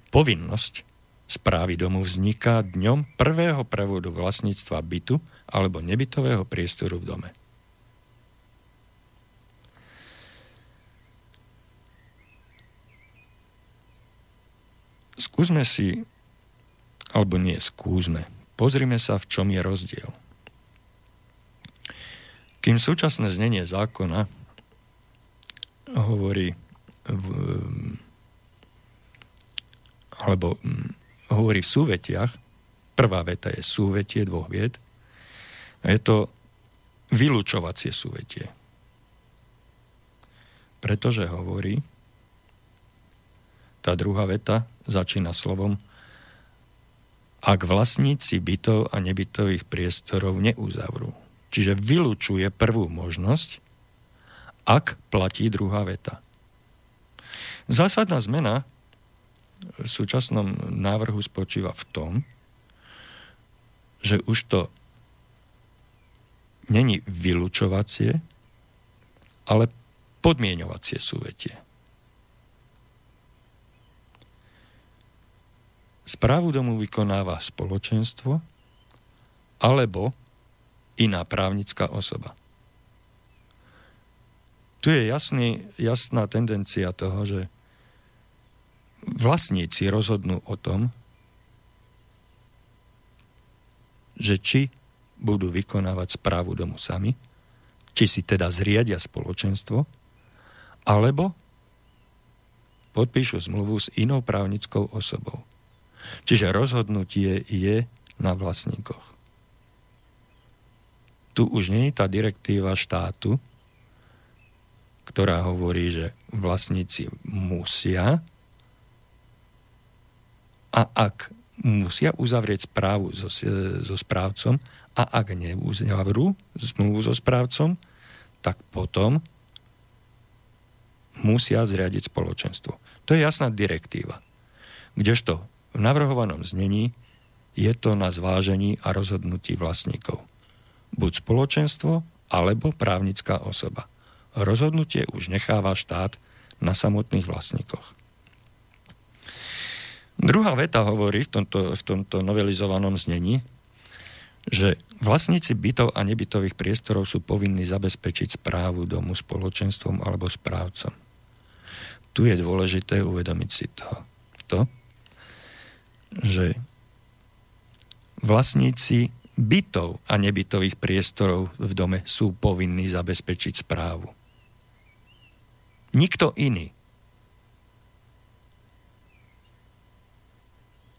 Povinnosť správy domu vzniká dňom prvého prevodu vlastníctva bytu alebo nebytového priestoru v dome. Skúsme si, alebo nie skúsme, pozrime sa, v čom je rozdiel – kým súčasné znenie zákona hovorí v, alebo hm, hovorí v súvetiach, prvá veta je súvetie dvoch vied, je to vylúčovacie súvetie. Pretože hovorí, tá druhá veta začína slovom ak vlastníci bytov a nebytových priestorov neuzavrú. Čiže vylučuje prvú možnosť, ak platí druhá veta. Zásadná zmena v súčasnom návrhu spočíva v tom, že už to není vylúčovacie, ale podmieňovacie súvetie. Správu domu vykonáva spoločenstvo alebo iná právnická osoba. Tu je jasný, jasná tendencia toho, že vlastníci rozhodnú o tom, že či budú vykonávať správu domu sami, či si teda zriadia spoločenstvo, alebo podpíšu zmluvu s inou právnickou osobou. Čiže rozhodnutie je na vlastníkoch tu už je tá direktíva štátu, ktorá hovorí, že vlastníci musia a ak musia uzavrieť správu so, so správcom a ak neuzavrú zmluvu so správcom, tak potom musia zriadiť spoločenstvo. To je jasná direktíva. Kdežto v navrhovanom znení je to na zvážení a rozhodnutí vlastníkov buď spoločenstvo, alebo právnická osoba. Rozhodnutie už necháva štát na samotných vlastníkoch. Druhá veta hovorí v tomto, v tomto novelizovanom znení, že vlastníci bytov a nebytových priestorov sú povinní zabezpečiť správu domu spoločenstvom alebo správcom. Tu je dôležité uvedomiť si to, to že vlastníci bytov a nebytových priestorov v dome sú povinní zabezpečiť správu. Nikto iný.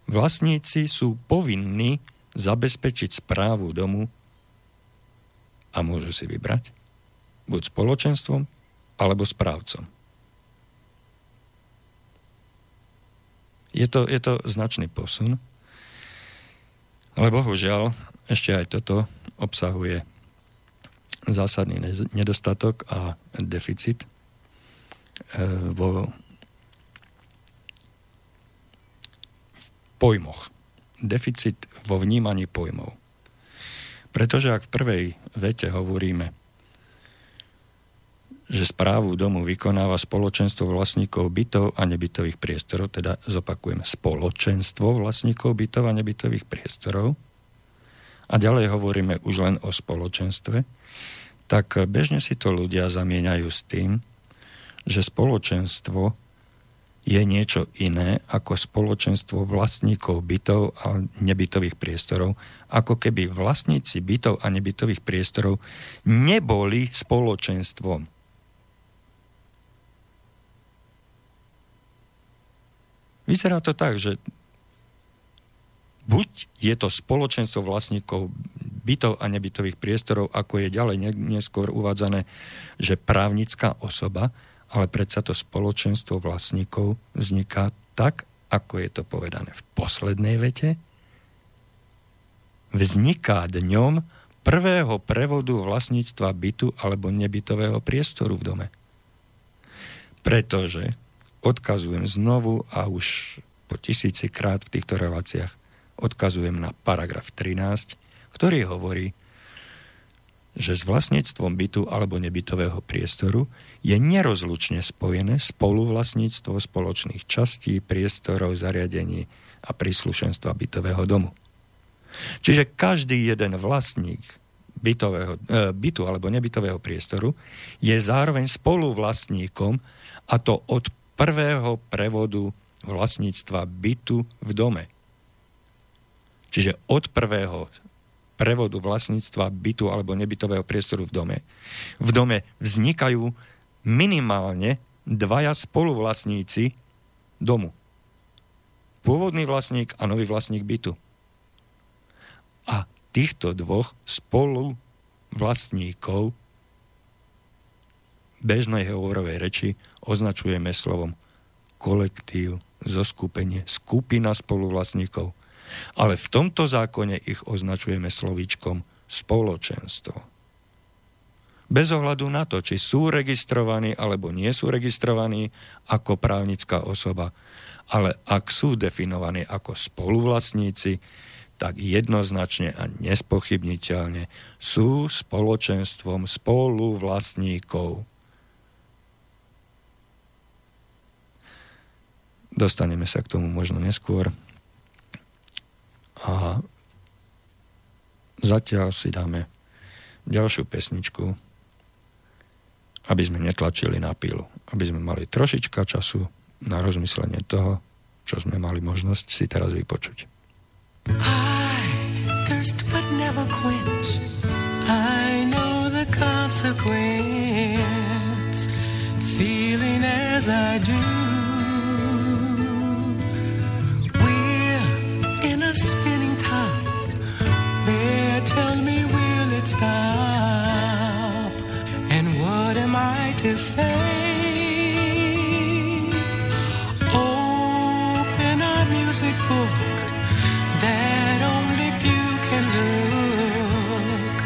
Vlastníci sú povinní zabezpečiť správu domu a môžu si vybrať buď spoločenstvom alebo správcom. Je to, je to značný posun, ale bohužiaľ ešte aj toto obsahuje zásadný nedostatok a deficit e, vo v pojmoch. Deficit vo vnímaní pojmov. Pretože ak v prvej vete hovoríme, že správu domu vykonáva spoločenstvo vlastníkov bytov a nebytových priestorov, teda zopakujem, spoločenstvo vlastníkov bytov a nebytových priestorov, a ďalej hovoríme už len o spoločenstve, tak bežne si to ľudia zamieňajú s tým, že spoločenstvo je niečo iné ako spoločenstvo vlastníkov bytov a nebytových priestorov, ako keby vlastníci bytov a nebytových priestorov neboli spoločenstvom. Vyzerá to tak, že buď je to spoločenstvo vlastníkov bytov a nebytových priestorov, ako je ďalej neskôr uvádzané, že právnická osoba, ale predsa to spoločenstvo vlastníkov vzniká tak, ako je to povedané v poslednej vete, vzniká dňom prvého prevodu vlastníctva bytu alebo nebytového priestoru v dome. Pretože odkazujem znovu a už po tisíci krát v týchto reláciách odkazujem na paragraf 13, ktorý hovorí, že s vlastníctvom bytu alebo nebytového priestoru je nerozlučne spojené spoluvlastníctvo spoločných častí, priestorov, zariadení a príslušenstva bytového domu. Čiže každý jeden vlastník bytového, e, bytu alebo nebytového priestoru je zároveň spoluvlastníkom a to od prvého prevodu vlastníctva bytu v dome. Čiže od prvého prevodu vlastníctva bytu alebo nebytového priestoru v dome, v dome vznikajú minimálne dvaja spoluvlastníci domu. Pôvodný vlastník a nový vlastník bytu. A týchto dvoch spolu vlastníkov bežnej hovorovej reči označujeme slovom kolektív, zoskupenie, skupina spoluvlastníkov – ale v tomto zákone ich označujeme slovíčkom spoločenstvo. Bez ohľadu na to, či sú registrovaní alebo nie sú registrovaní ako právnická osoba, ale ak sú definovaní ako spoluvlastníci, tak jednoznačne a nespochybniteľne sú spoločenstvom spoluvlastníkov. Dostaneme sa k tomu možno neskôr. A zatiaľ si dáme ďalšiu pesničku, aby sme netlačili na pilu, aby sme mali trošička času na rozmyslenie toho, čo sme mali možnosť si teraz vypočuť. I thirst but never quench. I know the consequence. Feeling as I do stop? And what am I to say? Open our music book that only few can look,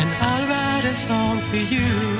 and I'll write a song for you.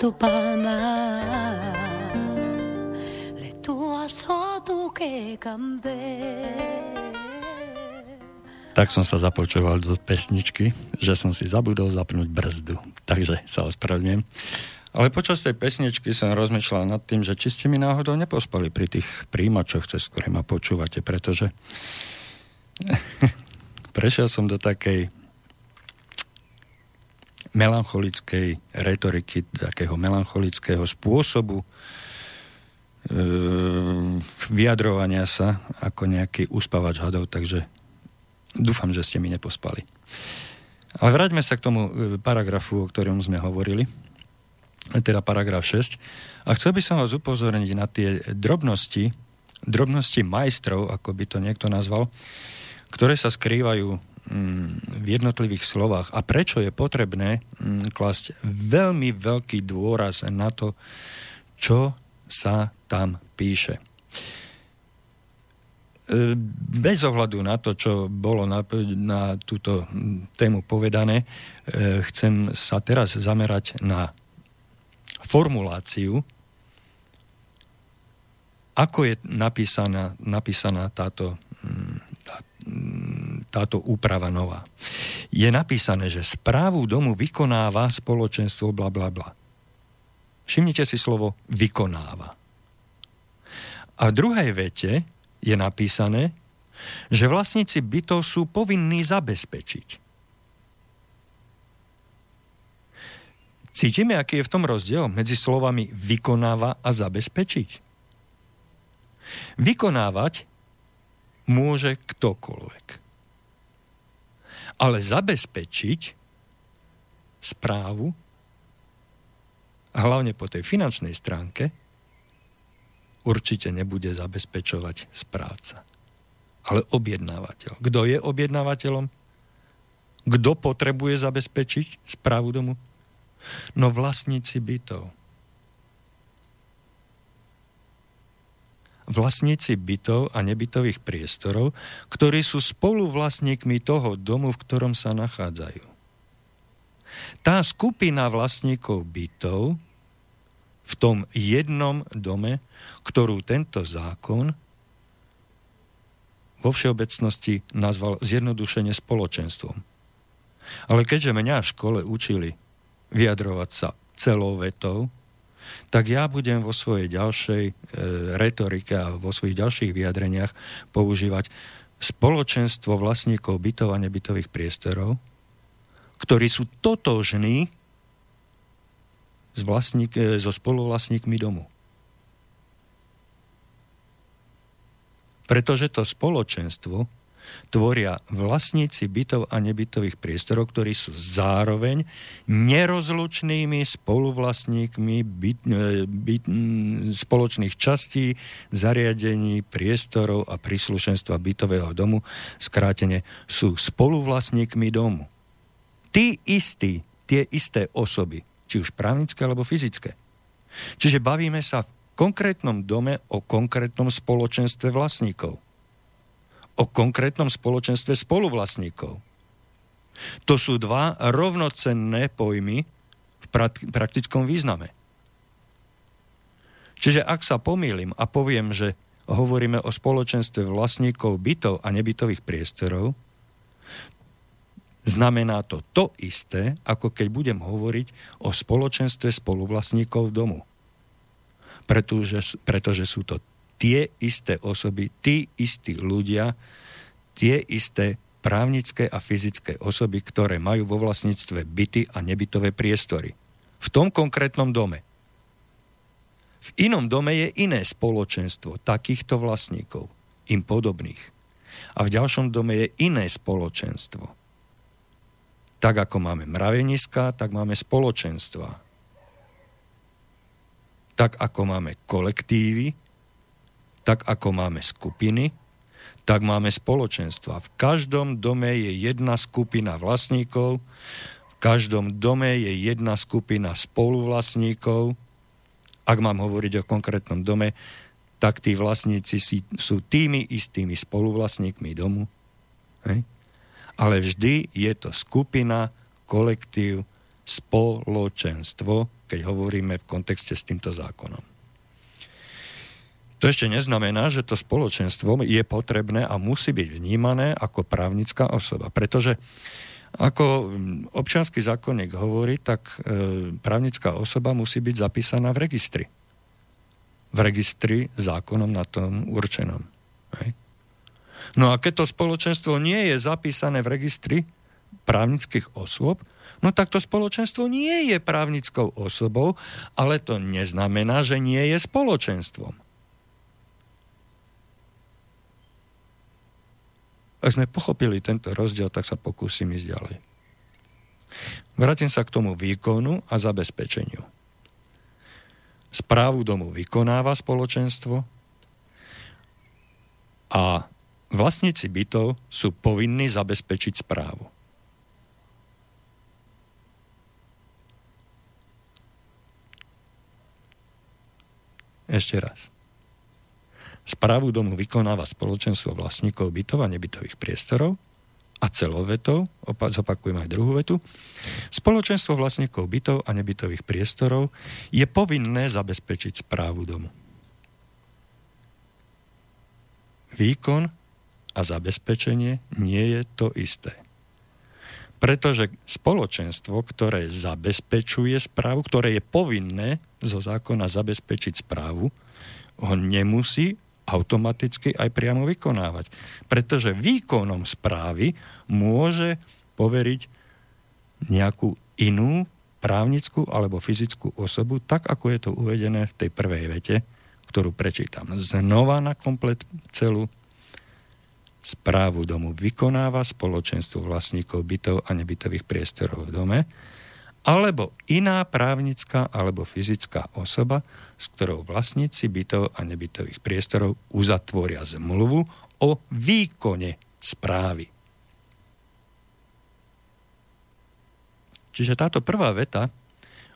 Questo pana le tue sotu che tak som sa započúval do pesničky, že som si zabudol zapnúť brzdu. Takže sa ospravedlňujem. Ale počas tej pesničky som rozmýšľal nad tým, že či ste mi náhodou nepospali pri tých príjimačoch, cez ktoré ma počúvate, pretože prešiel som do takej melancholickej retoriky, takého melancholického spôsobu e, vyjadrovania sa ako nejaký uspávač hadov, takže dúfam, že ste mi nepospali. Ale vráťme sa k tomu e, paragrafu, o ktorom sme hovorili, teda paragraf 6. A chcel by som vás upozorniť na tie drobnosti, drobnosti majstrov, ako by to niekto nazval, ktoré sa skrývajú v jednotlivých slovách a prečo je potrebné mm, klasť veľmi veľký dôraz na to, čo sa tam píše. E, bez ohľadu na to, čo bolo na, na túto mm, tému povedané, e, chcem sa teraz zamerať na formuláciu, ako je napísaná, napísaná táto, tá, táto úprava nová. Je napísané, že správu domu vykonáva spoločenstvo bla bla bla. Všimnite si slovo vykonáva. A v druhej vete je napísané, že vlastníci bytov sú povinní zabezpečiť. Cítime, aký je v tom rozdiel medzi slovami vykonáva a zabezpečiť? Vykonávať môže ktokoľvek ale zabezpečiť správu, a hlavne po tej finančnej stránke, určite nebude zabezpečovať správca, ale objednávateľ. Kto je objednávateľom? Kto potrebuje zabezpečiť správu domu? No vlastníci bytov. Vlastníci bytov a nebytových priestorov, ktorí sú spoluvlastníkmi toho domu, v ktorom sa nachádzajú. Tá skupina vlastníkov bytov v tom jednom dome, ktorú tento zákon vo všeobecnosti nazval zjednodušene spoločenstvom. Ale keďže mňa v škole učili vyjadrovať sa celou vetou, tak ja budem vo svojej ďalšej e, retorike a vo svojich ďalších vyjadreniach používať spoločenstvo vlastníkov bytov a nebytových priestorov, ktorí sú totožní s vlastník, e, so spoluvlastníkmi domu. Pretože to spoločenstvo tvoria vlastníci bytov a nebytových priestorov, ktorí sú zároveň nerozlučnými spoluvlastníkmi byt, e, byt, spoločných častí, zariadení, priestorov a príslušenstva bytového domu, skrátene sú spoluvlastníkmi domu. Tí istí, tie isté osoby, či už právnické alebo fyzické. Čiže bavíme sa v konkrétnom dome o konkrétnom spoločenstve vlastníkov o konkrétnom spoločenstve spoluvlastníkov. To sú dva rovnocenné pojmy v praktickom význame. Čiže ak sa pomýlim a poviem, že hovoríme o spoločenstve vlastníkov bytov a nebytových priestorov, znamená to to isté, ako keď budem hovoriť o spoločenstve spoluvlastníkov domu. Pretože, pretože sú to tie isté osoby, tí istí ľudia, tie isté právnické a fyzické osoby, ktoré majú vo vlastníctve byty a nebytové priestory. V tom konkrétnom dome. V inom dome je iné spoločenstvo takýchto vlastníkov, im podobných. A v ďalšom dome je iné spoločenstvo. Tak ako máme mraveniska, tak máme spoločenstva. Tak ako máme kolektívy, tak ako máme skupiny, tak máme spoločenstva. V každom dome je jedna skupina vlastníkov, v každom dome je jedna skupina spoluvlastníkov. Ak mám hovoriť o konkrétnom dome, tak tí vlastníci sú tými istými spoluvlastníkmi domu. Hej? Ale vždy je to skupina, kolektív spoločenstvo, keď hovoríme v kontexte s týmto zákonom. To ešte neznamená, že to spoločenstvo je potrebné a musí byť vnímané ako právnická osoba. Pretože ako občianský zákonník hovorí, tak e, právnická osoba musí byť zapísaná v registri. V registri zákonom na tom určenom. Hej. No a keď to spoločenstvo nie je zapísané v registri právnických osôb, no tak to spoločenstvo nie je právnickou osobou, ale to neznamená, že nie je spoločenstvom. Ak sme pochopili tento rozdiel, tak sa pokúsim ísť ďalej. Vrátim sa k tomu výkonu a zabezpečeniu. Správu domu vykonáva spoločenstvo a vlastníci bytov sú povinní zabezpečiť správu. Ešte raz. Správu domu vykonáva spoločenstvo vlastníkov bytov a nebytových priestorov a celovetou, opa- zopakujem aj druhú vetu, spoločenstvo vlastníkov bytov a nebytových priestorov je povinné zabezpečiť správu domu. Výkon a zabezpečenie nie je to isté. Pretože spoločenstvo, ktoré zabezpečuje správu, ktoré je povinné zo zákona zabezpečiť správu, ho nemusí automaticky aj priamo vykonávať. Pretože výkonom správy môže poveriť nejakú inú právnickú alebo fyzickú osobu, tak ako je to uvedené v tej prvej vete, ktorú prečítam. Znova na komplet celú správu domu vykonáva spoločenstvo vlastníkov bytov a nebytových priestorov v dome, alebo iná právnická alebo fyzická osoba, s ktorou vlastníci bytov a nebytových priestorov uzatvoria zmluvu o výkone správy. Čiže táto prvá veta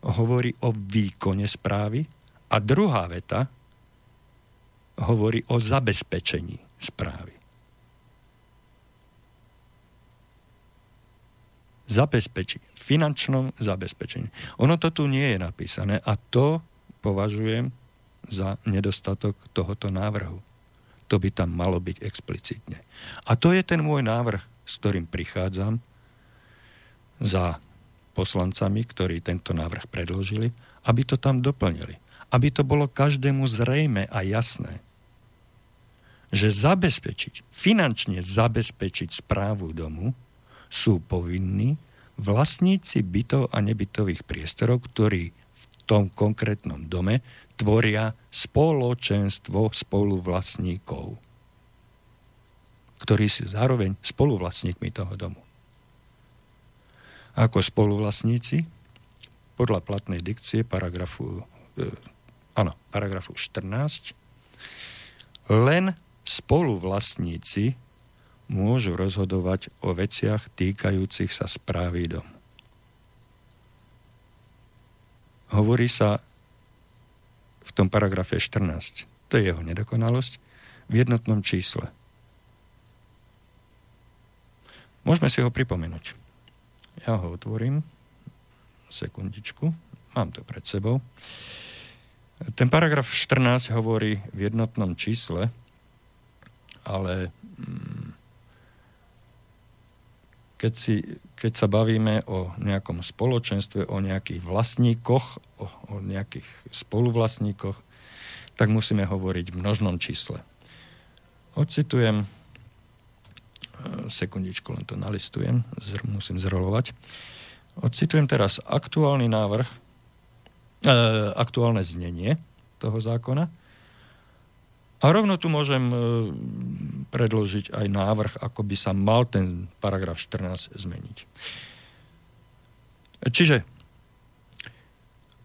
hovorí o výkone správy a druhá veta hovorí o zabezpečení správy. Zabezpečí. Finančnom zabezpečení. Ono to tu nie je napísané a to považujem za nedostatok tohoto návrhu. To by tam malo byť explicitne. A to je ten môj návrh, s ktorým prichádzam za poslancami, ktorí tento návrh predložili, aby to tam doplnili. Aby to bolo každému zrejme a jasné, že zabezpečiť, finančne zabezpečiť správu domu sú povinní vlastníci bytov a nebytových priestorov, ktorí v tom konkrétnom dome tvoria spoločenstvo spoluvlastníkov, ktorí sú zároveň spoluvlastníkmi toho domu. Ako spoluvlastníci, podľa platnej dikcie paragrafu, e, áno, paragrafu 14, len spoluvlastníci môžu rozhodovať o veciach týkajúcich sa správy domu. Hovorí sa v tom paragrafe 14, to je jeho nedokonalosť, v jednotnom čísle. Môžeme si ho pripomenúť. Ja ho otvorím. Sekundičku. Mám to pred sebou. Ten paragraf 14 hovorí v jednotnom čísle, ale mm, keď, si, keď sa bavíme o nejakom spoločenstve, o nejakých vlastníkoch, o, o nejakých spoluvlastníkoch, tak musíme hovoriť v množnom čísle. Ocitujem, e, sekundičku, len to nalistujem, zr, musím zrolovať. Ocitujem teraz aktuálny návrh, e, aktuálne znenie toho zákona, a rovno tu môžem e, predložiť aj návrh, ako by sa mal ten paragraf 14 zmeniť. Čiže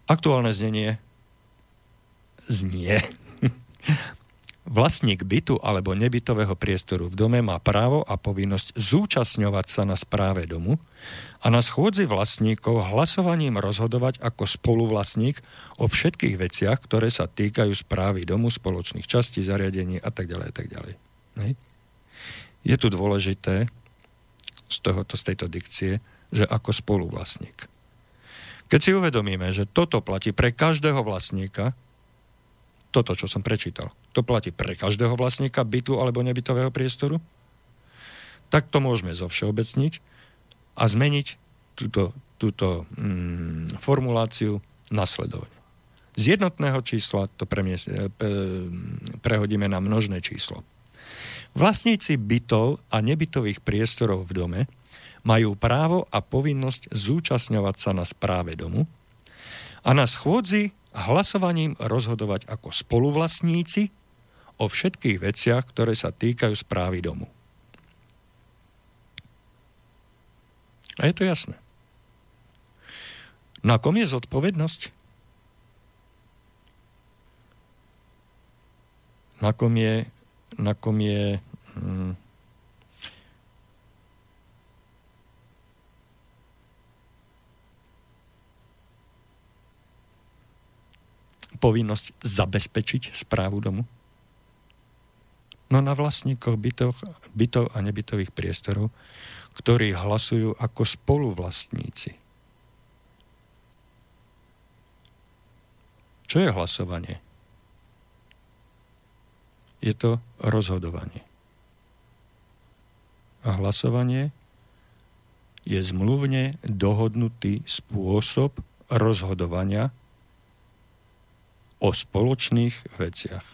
aktuálne znenie znie. Vlastník bytu alebo nebytového priestoru v dome má právo a povinnosť zúčastňovať sa na správe domu a na schôdzi vlastníkov hlasovaním rozhodovať ako spoluvlastník o všetkých veciach, ktoré sa týkajú správy domu, spoločných častí, zariadení a tak ďalej a tak ďalej. Je tu dôležité z, tohoto, z tejto dikcie, že ako spoluvlastník. Keď si uvedomíme, že toto platí pre každého vlastníka, toto, čo som prečítal, to platí pre každého vlastníka bytu alebo nebytového priestoru, tak to môžeme zovšeobecniť a zmeniť túto, túto mm, formuláciu nasledovne. Z jednotného čísla to premies, e, prehodíme na množné číslo. Vlastníci bytov a nebytových priestorov v dome majú právo a povinnosť zúčastňovať sa na správe domu a na schôdzi hlasovaním rozhodovať ako spoluvlastníci o všetkých veciach, ktoré sa týkajú správy domu. A je to jasné. Na kom je zodpovednosť? Na kom je, na kom je hm, povinnosť zabezpečiť správu domu? No na vlastníkoch bytov, bytov a nebytových priestorov, ktorí hlasujú ako spoluvlastníci. Čo je hlasovanie? Je to rozhodovanie. A hlasovanie je zmluvne dohodnutý spôsob rozhodovania o spoločných veciach.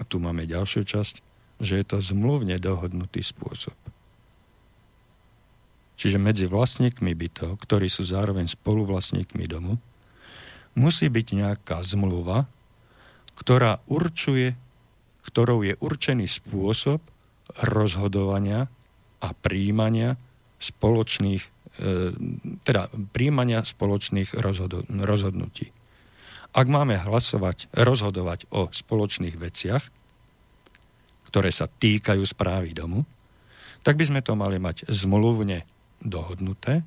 A tu máme ďalšiu časť, že je to zmluvne dohodnutý spôsob. Čiže medzi vlastníkmi bytov, ktorí sú zároveň spoluvlastníkmi domu, musí byť nejaká zmluva, ktorá určuje, ktorou je určený spôsob rozhodovania a príjmania spoločných teda príjmania spoločných rozhodnutí. Ak máme hlasovať, rozhodovať o spoločných veciach, ktoré sa týkajú správy domu, tak by sme to mali mať zmluvne dohodnuté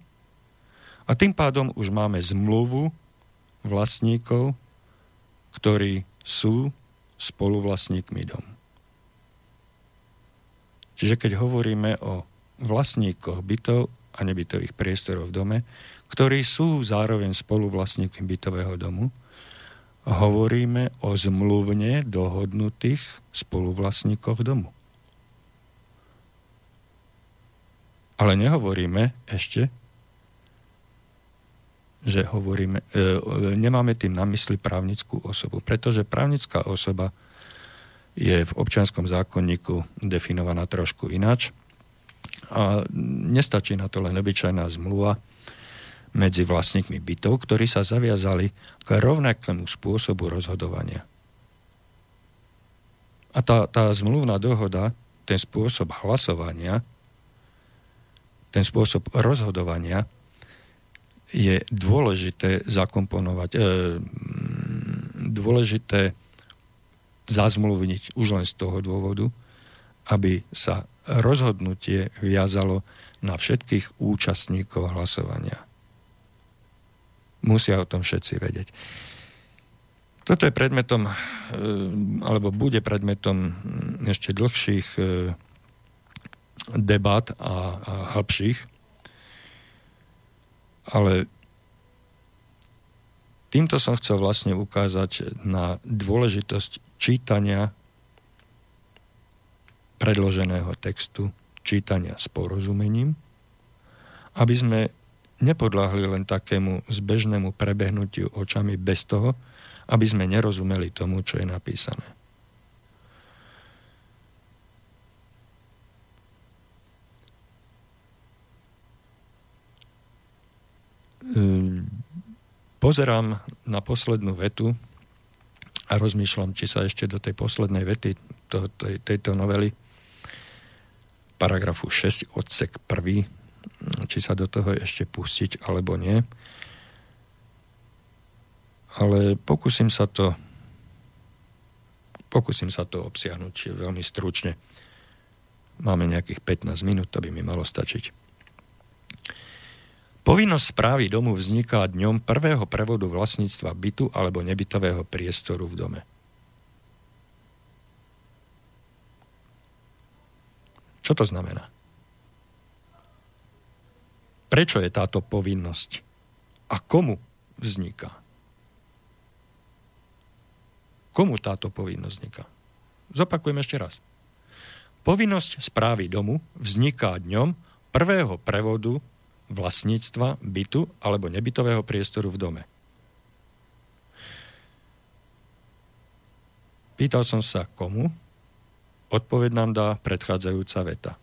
a tým pádom už máme zmluvu vlastníkov, ktorí sú spoluvlastníkmi domu. Čiže keď hovoríme o vlastníkoch bytov, a nebytových priestorov v dome, ktorí sú zároveň spoluvlastníkmi bytového domu, hovoríme o zmluvne dohodnutých spoluvlastníkoch domu. Ale nehovoríme ešte, že hovoríme, e, nemáme tým na mysli právnickú osobu, pretože právnická osoba je v občianskom zákonníku definovaná trošku ináč a nestačí na to len obyčajná zmluva medzi vlastníkmi bytov, ktorí sa zaviazali k rovnakému spôsobu rozhodovania. A tá, tá zmluvná dohoda, ten spôsob hlasovania, ten spôsob rozhodovania je dôležité zakomponovať, e, dôležité zazmluvniť už len z toho dôvodu, aby sa rozhodnutie viazalo na všetkých účastníkov hlasovania. Musia o tom všetci vedieť. Toto je predmetom, e, alebo bude predmetom ešte dlhších e, debat a, a hĺbších, ale týmto som chcel vlastne ukázať na dôležitosť čítania predloženého textu čítania s porozumením, aby sme nepodľahli len takému zbežnému prebehnutiu očami bez toho, aby sme nerozumeli tomu, čo je napísané. Ehm, pozerám na poslednú vetu a rozmýšľam, či sa ešte do tej poslednej vety to, tej, tejto novely paragrafu 6 odsek 1, či sa do toho ešte pustiť alebo nie. Ale pokúsim sa to pokúsim sa to obsiahnuť veľmi stručne. Máme nejakých 15 minút, to by mi malo stačiť. Povinnosť správy domu vzniká dňom prvého prevodu vlastníctva bytu alebo nebytového priestoru v dome. Čo to znamená? prečo je táto povinnosť a komu vzniká. Komu táto povinnosť vzniká? Zopakujem ešte raz. Povinnosť správy domu vzniká dňom prvého prevodu vlastníctva bytu alebo nebytového priestoru v dome. Pýtal som sa komu, odpoveď nám dá predchádzajúca veta.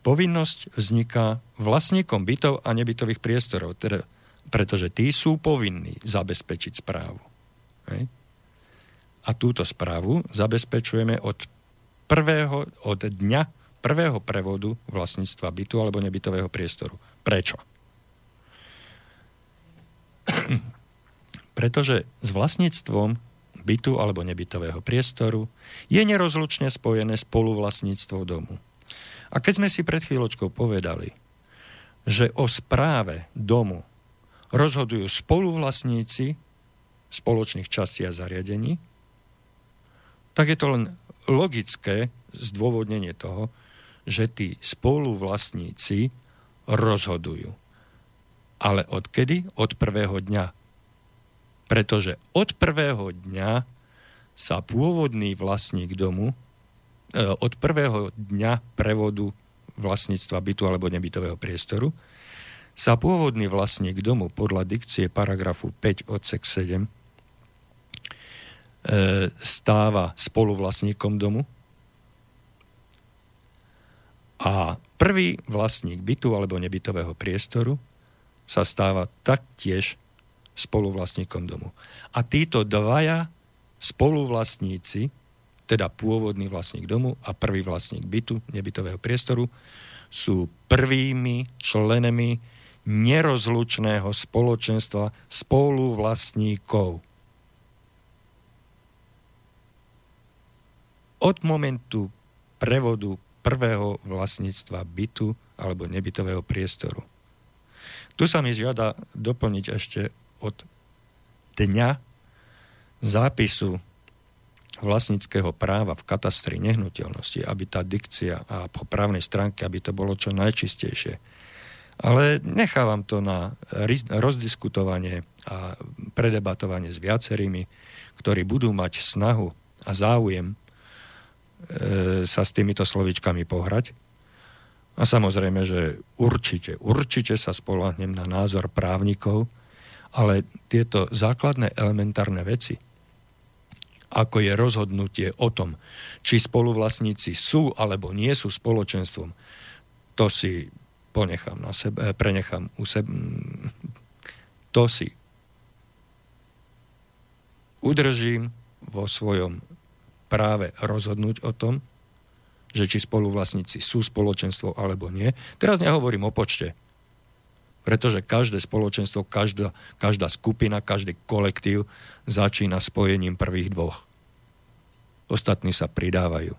Povinnosť vzniká vlastníkom bytov a nebytových priestorov, teda, pretože tí sú povinní zabezpečiť správu. Hej. A túto správu zabezpečujeme od prvého, od dňa prvého prevodu vlastníctva bytu alebo nebytového priestoru. Prečo? Pretože s vlastníctvom bytu alebo nebytového priestoru je nerozlučne spojené spoluvlastníctvo domu. A keď sme si pred chvíľočkou povedali, že o správe domu rozhodujú spoluvlastníci spoločných častí a zariadení, tak je to len logické zdôvodnenie toho, že tí spoluvlastníci rozhodujú. Ale odkedy? Od prvého dňa. Pretože od prvého dňa sa pôvodný vlastník domu e, od prvého dňa prevodu vlastníctva bytu alebo nebytového priestoru sa pôvodný vlastník domu podľa dikcie paragrafu 5 odsek 7 E, stáva spoluvlastníkom domu. A prvý vlastník bytu alebo nebytového priestoru sa stáva taktiež spoluvlastníkom domu. A títo dvaja spoluvlastníci, teda pôvodný vlastník domu a prvý vlastník bytu, nebytového priestoru, sú prvými členami nerozlučného spoločenstva spoluvlastníkov. od momentu prevodu prvého vlastníctva bytu alebo nebytového priestoru. Tu sa mi žiada doplniť ešte od dňa zápisu vlastníckého práva v katastri nehnuteľnosti, aby tá dikcia a po právnej stránke, aby to bolo čo najčistejšie. Ale nechávam to na rozdiskutovanie a predebatovanie s viacerými, ktorí budú mať snahu a záujem E, sa s týmito slovíčkami pohrať. A samozrejme, že určite, určite sa spolahnem na názor právnikov, ale tieto základné elementárne veci, ako je rozhodnutie o tom, či spoluvlastníci sú alebo nie sú spoločenstvom, to si ponechám na sebe, prenechám u sebe, to si udržím vo svojom práve rozhodnúť o tom, že či spoluvlastníci sú spoločenstvo alebo nie. Teraz nehovorím o počte, pretože každé spoločenstvo, každá, každá skupina, každý kolektív začína spojením prvých dvoch. Ostatní sa pridávajú.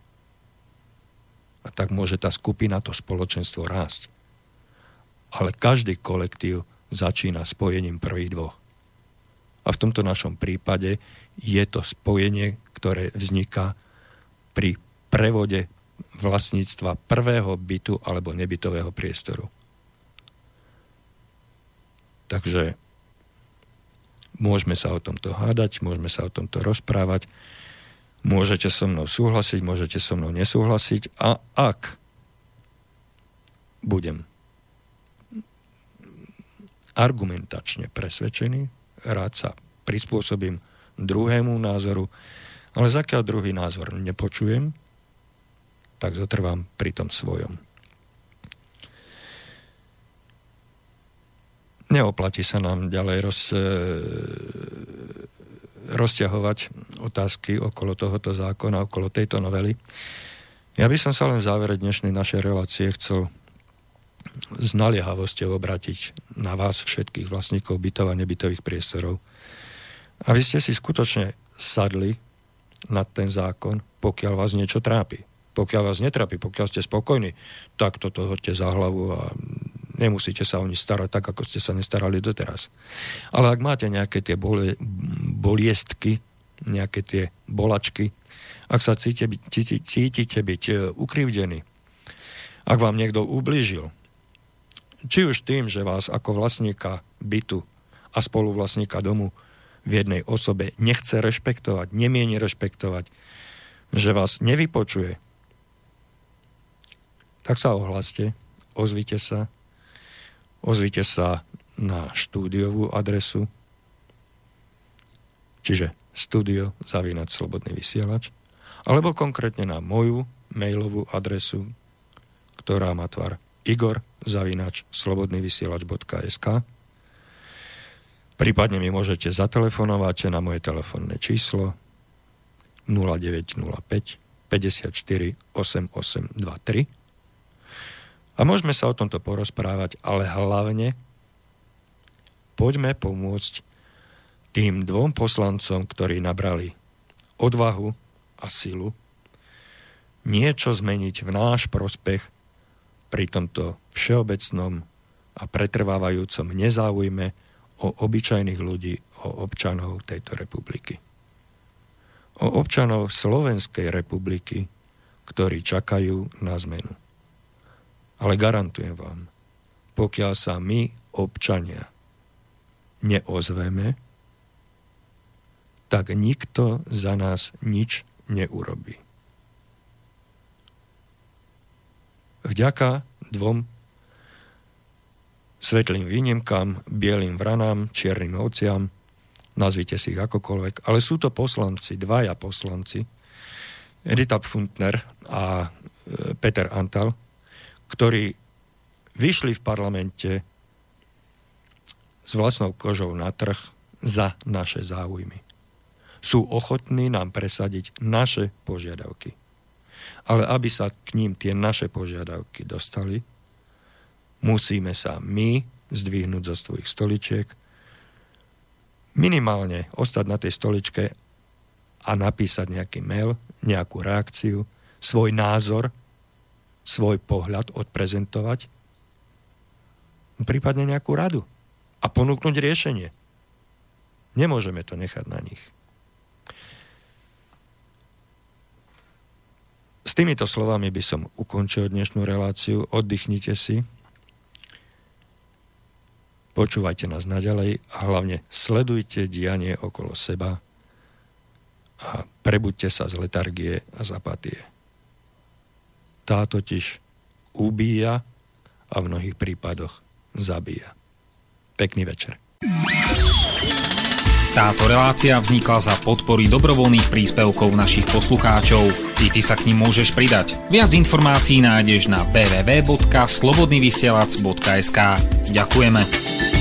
A tak môže tá skupina, to spoločenstvo rásť. Ale každý kolektív začína spojením prvých dvoch. A v tomto našom prípade je to spojenie, ktoré vzniká pri prevode vlastníctva prvého bytu alebo nebytového priestoru. Takže môžeme sa o tomto hádať, môžeme sa o tomto rozprávať, môžete so mnou súhlasiť, môžete so mnou nesúhlasiť a ak budem argumentačne presvedčený, rád sa prispôsobím druhému názoru, ale zakiaľ druhý názor nepočujem, tak zotrvám pri tom svojom. Neoplatí sa nám ďalej roz, e, rozťahovať otázky okolo tohoto zákona, okolo tejto novely. Ja by som sa len v závere dnešnej našej relácie chcel s naliehavosťou obrátiť na vás všetkých vlastníkov bytov a nebytových priestorov, a vy ste si skutočne sadli na ten zákon, pokiaľ vás niečo trápi. Pokiaľ vás netrápi, pokiaľ ste spokojní, tak toto hoďte za hlavu a nemusíte sa o nič starať tak, ako ste sa nestarali doteraz. Ale ak máte nejaké tie boli, boliestky, nejaké tie bolačky, ak sa cítite, cítite, cítite byť e, ukrivdení, ak vám niekto ublížil, či už tým, že vás ako vlastníka bytu a spoluvlastníka domu v jednej osobe nechce rešpektovať, nemieni rešpektovať, že vás nevypočuje, tak sa ohláste, ozvite sa, ozvite sa na štúdiovú adresu, čiže studio zavínať slobodný vysielač, alebo konkrétne na moju mailovú adresu, ktorá má tvar igor zavinač slobodnyvysielač.sk Prípadne mi môžete zatelefonovať na moje telefónne číslo 0905 54 8823 a môžeme sa o tomto porozprávať, ale hlavne poďme pomôcť tým dvom poslancom, ktorí nabrali odvahu a silu niečo zmeniť v náš prospech pri tomto všeobecnom a pretrvávajúcom nezáujme o obyčajných ľudí, o občanov tejto republiky. O občanov Slovenskej republiky, ktorí čakajú na zmenu. Ale garantujem vám, pokiaľ sa my, občania, neozveme, tak nikto za nás nič neurobí. Vďaka dvom svetlým výnimkám, bielým vranám, čiernym ovciam, nazvite si ich akokoľvek, ale sú to poslanci, dvaja poslanci, Edita Funtner a e, Peter Antal, ktorí vyšli v parlamente s vlastnou kožou na trh za naše záujmy. Sú ochotní nám presadiť naše požiadavky. Ale aby sa k ním tie naše požiadavky dostali, musíme sa my zdvihnúť zo svojich stoličiek, minimálne ostať na tej stoličke a napísať nejaký mail, nejakú reakciu, svoj názor, svoj pohľad odprezentovať, prípadne nejakú radu a ponúknuť riešenie. Nemôžeme to nechať na nich. S týmito slovami by som ukončil dnešnú reláciu. Oddychnite si, Počúvajte nás naďalej a hlavne sledujte dianie okolo seba a prebuďte sa z letargie a z apatie. Tá totiž ubíja a v mnohých prípadoch zabíja. Pekný večer. Táto relácia vznikla za podpory dobrovoľných príspevkov našich poslucháčov. I ty sa k ním môžeš pridať. Viac informácií nájdeš na www.slobodnyvysielac.sk Ďakujeme.